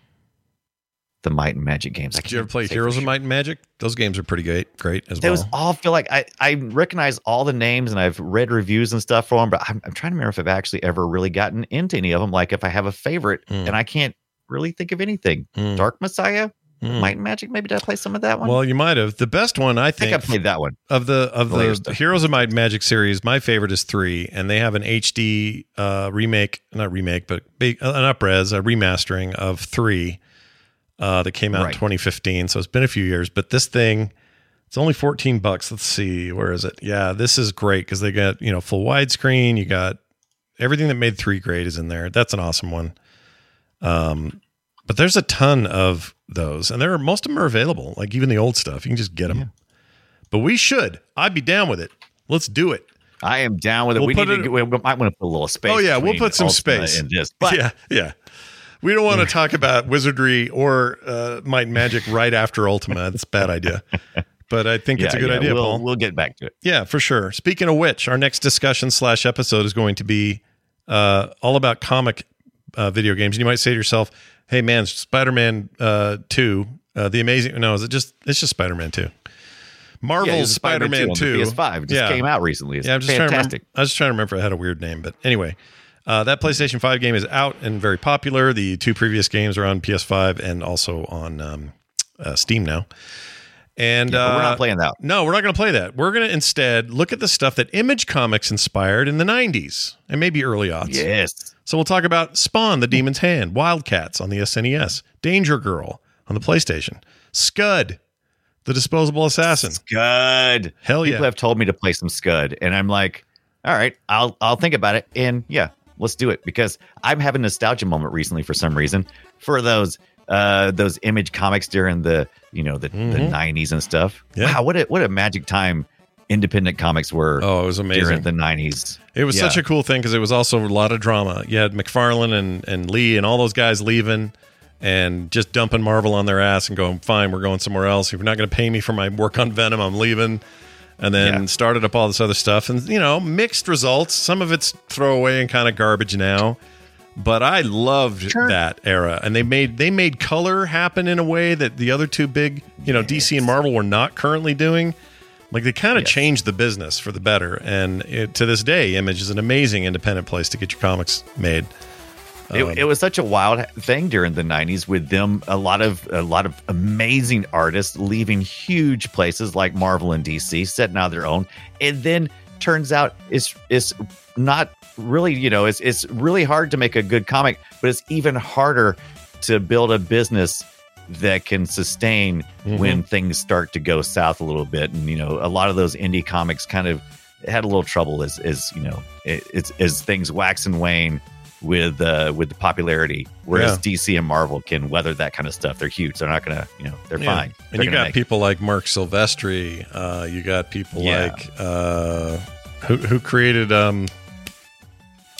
[SPEAKER 4] the Might and Magic games.
[SPEAKER 3] Did you ever play Heroes of. Might and Magic? Those games are pretty great. Great as
[SPEAKER 4] Those
[SPEAKER 3] well.
[SPEAKER 4] all feel like I, I recognize all the names and I've read reviews and stuff for them, but I'm, I'm trying to remember if I've actually ever really gotten into any of them. Like if I have a favorite
[SPEAKER 3] Mm.
[SPEAKER 4] and I can't really think of anything.
[SPEAKER 3] Mm.
[SPEAKER 4] Dark Messiah,
[SPEAKER 3] Mm.
[SPEAKER 4] Might Magic. Maybe did I play some of that one?
[SPEAKER 3] Well, you might have. The best one, I
[SPEAKER 4] I think
[SPEAKER 3] think,
[SPEAKER 4] I played that one.
[SPEAKER 3] of the of
[SPEAKER 4] The
[SPEAKER 3] the. Heroes of Might Magic series, my favorite is three, and they have an HD uh, remake, not remake, but big, an upres, a remastering of three uh, that came out
[SPEAKER 4] Right.
[SPEAKER 3] in 2015. So it's been a few years, but this thing, it's only 14 bucks. Let's see, where is it? Yeah, this is great because they got you know full widescreen. You got everything that made three great is in there. That's an awesome one. Um, but there's a ton of those, and there are most of them are available. Like even the old stuff, you can just get them. But we should. I'd be down with it. Let's do it.
[SPEAKER 4] I am down with it.
[SPEAKER 3] We'll
[SPEAKER 4] we need
[SPEAKER 3] it-
[SPEAKER 4] to. get- We might want to put a little space.
[SPEAKER 3] Oh, yeah, we'll put some space.
[SPEAKER 4] and this. But
[SPEAKER 3] yeah, yeah. We don't want to talk about wizardry or uh, might and magic right after Ultima. That's a bad idea. But I think it's a good
[SPEAKER 4] yeah,
[SPEAKER 3] idea,
[SPEAKER 4] We'll,
[SPEAKER 3] Paul.
[SPEAKER 4] we'll get back to it.
[SPEAKER 3] Yeah, for sure. Speaking of which, our next discussion slash episode is going to be uh, all about comic uh, video games. And you might say to yourself, "Hey, man, Spider Man uh, Two, uh, the amazing." No, is it just? It's just Spider Man Two. Marvel's
[SPEAKER 4] Yeah, this is
[SPEAKER 3] Spider Man
[SPEAKER 4] on the
[SPEAKER 3] Two.
[SPEAKER 4] PS5 It just came out recently. It's
[SPEAKER 3] yeah, I'm just trying to remember. I was just trying to remember if it had a weird name, but anyway, uh, that PlayStation 5 game is out and very popular. The two previous games are on PS5 and also on um, uh, Steam now. And
[SPEAKER 4] Yeah, but we're
[SPEAKER 3] uh,
[SPEAKER 4] not playing that.
[SPEAKER 3] No, we're not going to play that. We're going to instead look at the stuff that Image Comics inspired in the 90s and maybe early aughts.
[SPEAKER 4] Yes.
[SPEAKER 3] So we'll talk about Spawn, The Demon's Hand, Wildcats on the SNES, Danger Girl on the PlayStation, Scud, The Disposable Assassin.
[SPEAKER 4] Scud.
[SPEAKER 3] Hell yeah.
[SPEAKER 4] People have told me to play some Scud, and I'm like, all right, I'll I'll think about it, and yeah, let's do it because I'm having a nostalgia moment recently for some reason for those uh those image comics during the you know the, the 90s and stuff.
[SPEAKER 3] Mm-hmm. Yeah.
[SPEAKER 4] Wow, what a what a magic time independent comics were.
[SPEAKER 3] Oh, it was amazing.
[SPEAKER 4] during the 90s.
[SPEAKER 3] It was
[SPEAKER 4] Yeah.
[SPEAKER 3] such a cool thing because it was also a lot of drama. You had McFarlane and, and Lee and all those guys leaving and just dumping Marvel on their ass and going, fine, we're going somewhere else. If you're not going to pay me for my work on Venom, I'm leaving. And then
[SPEAKER 4] Yeah.
[SPEAKER 3] started up all this other stuff. And, you know, mixed results. Some of it's throwaway and kind of garbage now. But I loved that era, and they made they made color happen in a way that the other two big, you know, DC and Marvel were not currently doing. Like they kind of changed the business for the better, and it, to this day, Image is an amazing independent place to get your comics made.
[SPEAKER 4] It,
[SPEAKER 3] Um,
[SPEAKER 4] it was such a wild thing during the 90s with them a lot of a lot of amazing artists leaving huge places like Marvel and DC setting out their own. And then turns out it's it's not really you know it's it's really hard to make a good comic but it's even harder to build a business that can sustain
[SPEAKER 3] Mhm.
[SPEAKER 4] when things start to go south a little bit and you know a lot of those indie comics kind of had a little trouble as as you know it, it's as things wax and wane with uh with the popularity whereas dc and marvel can weather that kind of stuff they're huge they're not gonna you know they're
[SPEAKER 3] Yeah.
[SPEAKER 4] fine
[SPEAKER 3] And
[SPEAKER 4] They're
[SPEAKER 3] you got
[SPEAKER 4] make-
[SPEAKER 3] people like Marc Silvestri. Uh, you got people
[SPEAKER 4] Yeah.
[SPEAKER 3] like uh, who who created um,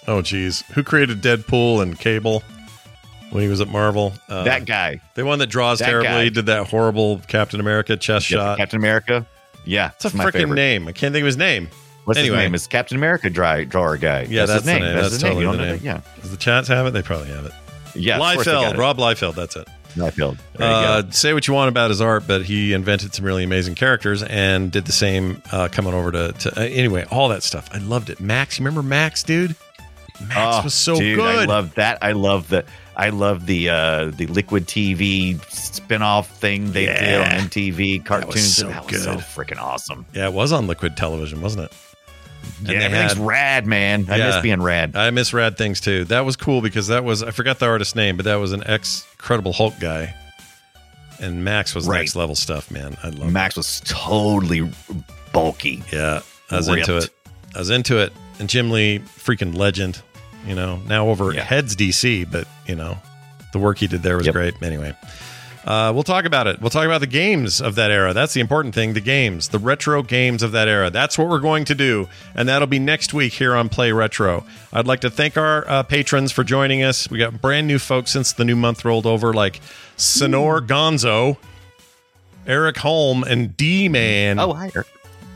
[SPEAKER 3] oh geez, who created Deadpool and Cable when he was at Marvel? Uh,
[SPEAKER 4] that guy
[SPEAKER 3] the one that draws
[SPEAKER 4] that
[SPEAKER 3] terribly,
[SPEAKER 4] guy.
[SPEAKER 3] did that horrible Captain America chest
[SPEAKER 4] Yep,
[SPEAKER 3] shot.
[SPEAKER 4] captain america yeah
[SPEAKER 3] What's a freaking name? I can't think of his name.
[SPEAKER 4] what's
[SPEAKER 3] Anyway.
[SPEAKER 4] his name Is captain america dry drawer guy
[SPEAKER 3] Yeah, that's,
[SPEAKER 4] his name
[SPEAKER 3] the name.
[SPEAKER 4] that's,
[SPEAKER 3] That's,
[SPEAKER 4] his
[SPEAKER 3] totally
[SPEAKER 4] name
[SPEAKER 3] the
[SPEAKER 4] You don't know
[SPEAKER 3] name.
[SPEAKER 4] yeah
[SPEAKER 3] Does the chats have it? They probably have it.
[SPEAKER 4] yeah of course they got
[SPEAKER 3] Liefeld. Rob Liefeld. That's it.
[SPEAKER 4] Liefeld.
[SPEAKER 3] Uh, say what you want about his art, but he invented some really amazing characters and did the same uh, coming over to, to uh, anyway, all that stuff. I loved it. Max, you remember Max, dude? Max
[SPEAKER 4] Oh,
[SPEAKER 3] was so
[SPEAKER 4] dude,
[SPEAKER 3] good.
[SPEAKER 4] I love that. I love the I love the uh the Liquid TV spin-off thing they did on MTV cartoons.
[SPEAKER 3] so
[SPEAKER 4] that was so
[SPEAKER 3] good.
[SPEAKER 4] freaking awesome.
[SPEAKER 3] yeah, it was on Liquid Television, wasn't it? And
[SPEAKER 4] yeah, everything's
[SPEAKER 3] had-
[SPEAKER 4] rad, man. I miss being rad.
[SPEAKER 3] I miss rad things too. That was cool because that was I forgot the artist's name, but that was an ex Credible Hulk guy, and Max was
[SPEAKER 4] Right.
[SPEAKER 3] next level stuff, man. I love
[SPEAKER 4] Max was totally bulky.
[SPEAKER 3] Yeah, I was into it. I was into it. And Jim Lee, freaking legend. You know, now over at
[SPEAKER 4] Yeah.
[SPEAKER 3] Heads DC, but you know, the work he did there was
[SPEAKER 4] Yep.
[SPEAKER 3] great. Anyway, uh, we'll talk about it. We'll talk about the games of that era. That's the important thing. The games, the retro games of that era. That's what we're going to do, and that'll be next week here on Play Retro. I'd like to thank our uh, patrons for joining us. We got brand new folks since the new month rolled over, like Sonor Gonzo, Eric Holm, and D Man.
[SPEAKER 4] Oh, hi. Eric.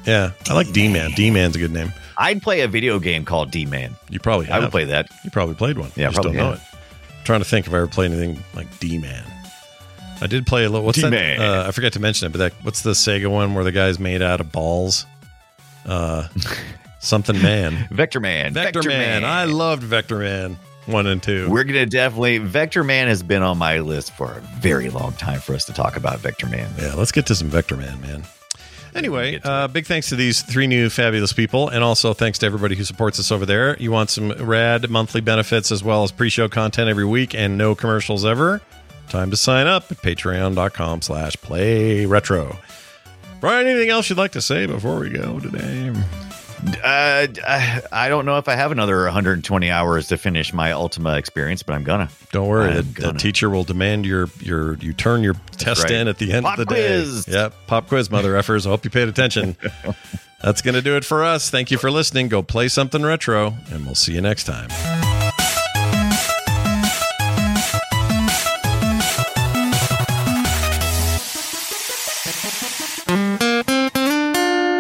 [SPEAKER 3] Yeah, I like D Man. D Man's a good name.
[SPEAKER 4] I'd play a video game called D-Man.
[SPEAKER 3] You probably have.
[SPEAKER 4] I would play that.
[SPEAKER 3] You probably played one.
[SPEAKER 4] Yeah,
[SPEAKER 3] you just don't know
[SPEAKER 4] have.
[SPEAKER 3] it. I'm trying to think if I ever played anything like D Man. I did play a little. What's that?
[SPEAKER 4] D-Man.
[SPEAKER 3] Uh, I forgot to mention it, but that what's the Sega one where the guy's made out of balls? Uh, something man.
[SPEAKER 4] Vector Man.
[SPEAKER 3] Vector, man. I loved Vector Man one and two.
[SPEAKER 4] We're gonna definitely Vector Man has been on my list for a very long time for us to talk about Vector Man.
[SPEAKER 3] Yeah, let's get to some Vector Man, man. Anyway, uh, big thanks to these three new fabulous people, and also thanks to everybody who supports us over there. You want some rad monthly benefits as well as pre-show content every week and no commercials ever? Time to sign up at patreon.com slash play retro. Brian, anything else you'd like to say before we go today?
[SPEAKER 4] Uh, I, don't know if I have another 120 hours to finish my Ultima experience, but I'm gonna.
[SPEAKER 3] Don't worry, the, the
[SPEAKER 4] gonna.
[SPEAKER 3] teacher will demand your your you turn your test
[SPEAKER 4] right.
[SPEAKER 3] in at the end
[SPEAKER 4] Pop
[SPEAKER 3] of the
[SPEAKER 4] quiz.
[SPEAKER 3] day. Yep, pop quiz, mother effers. I hope you paid attention. That's gonna do it for us. Thank you for listening. Go play something retro, and we'll see you next time.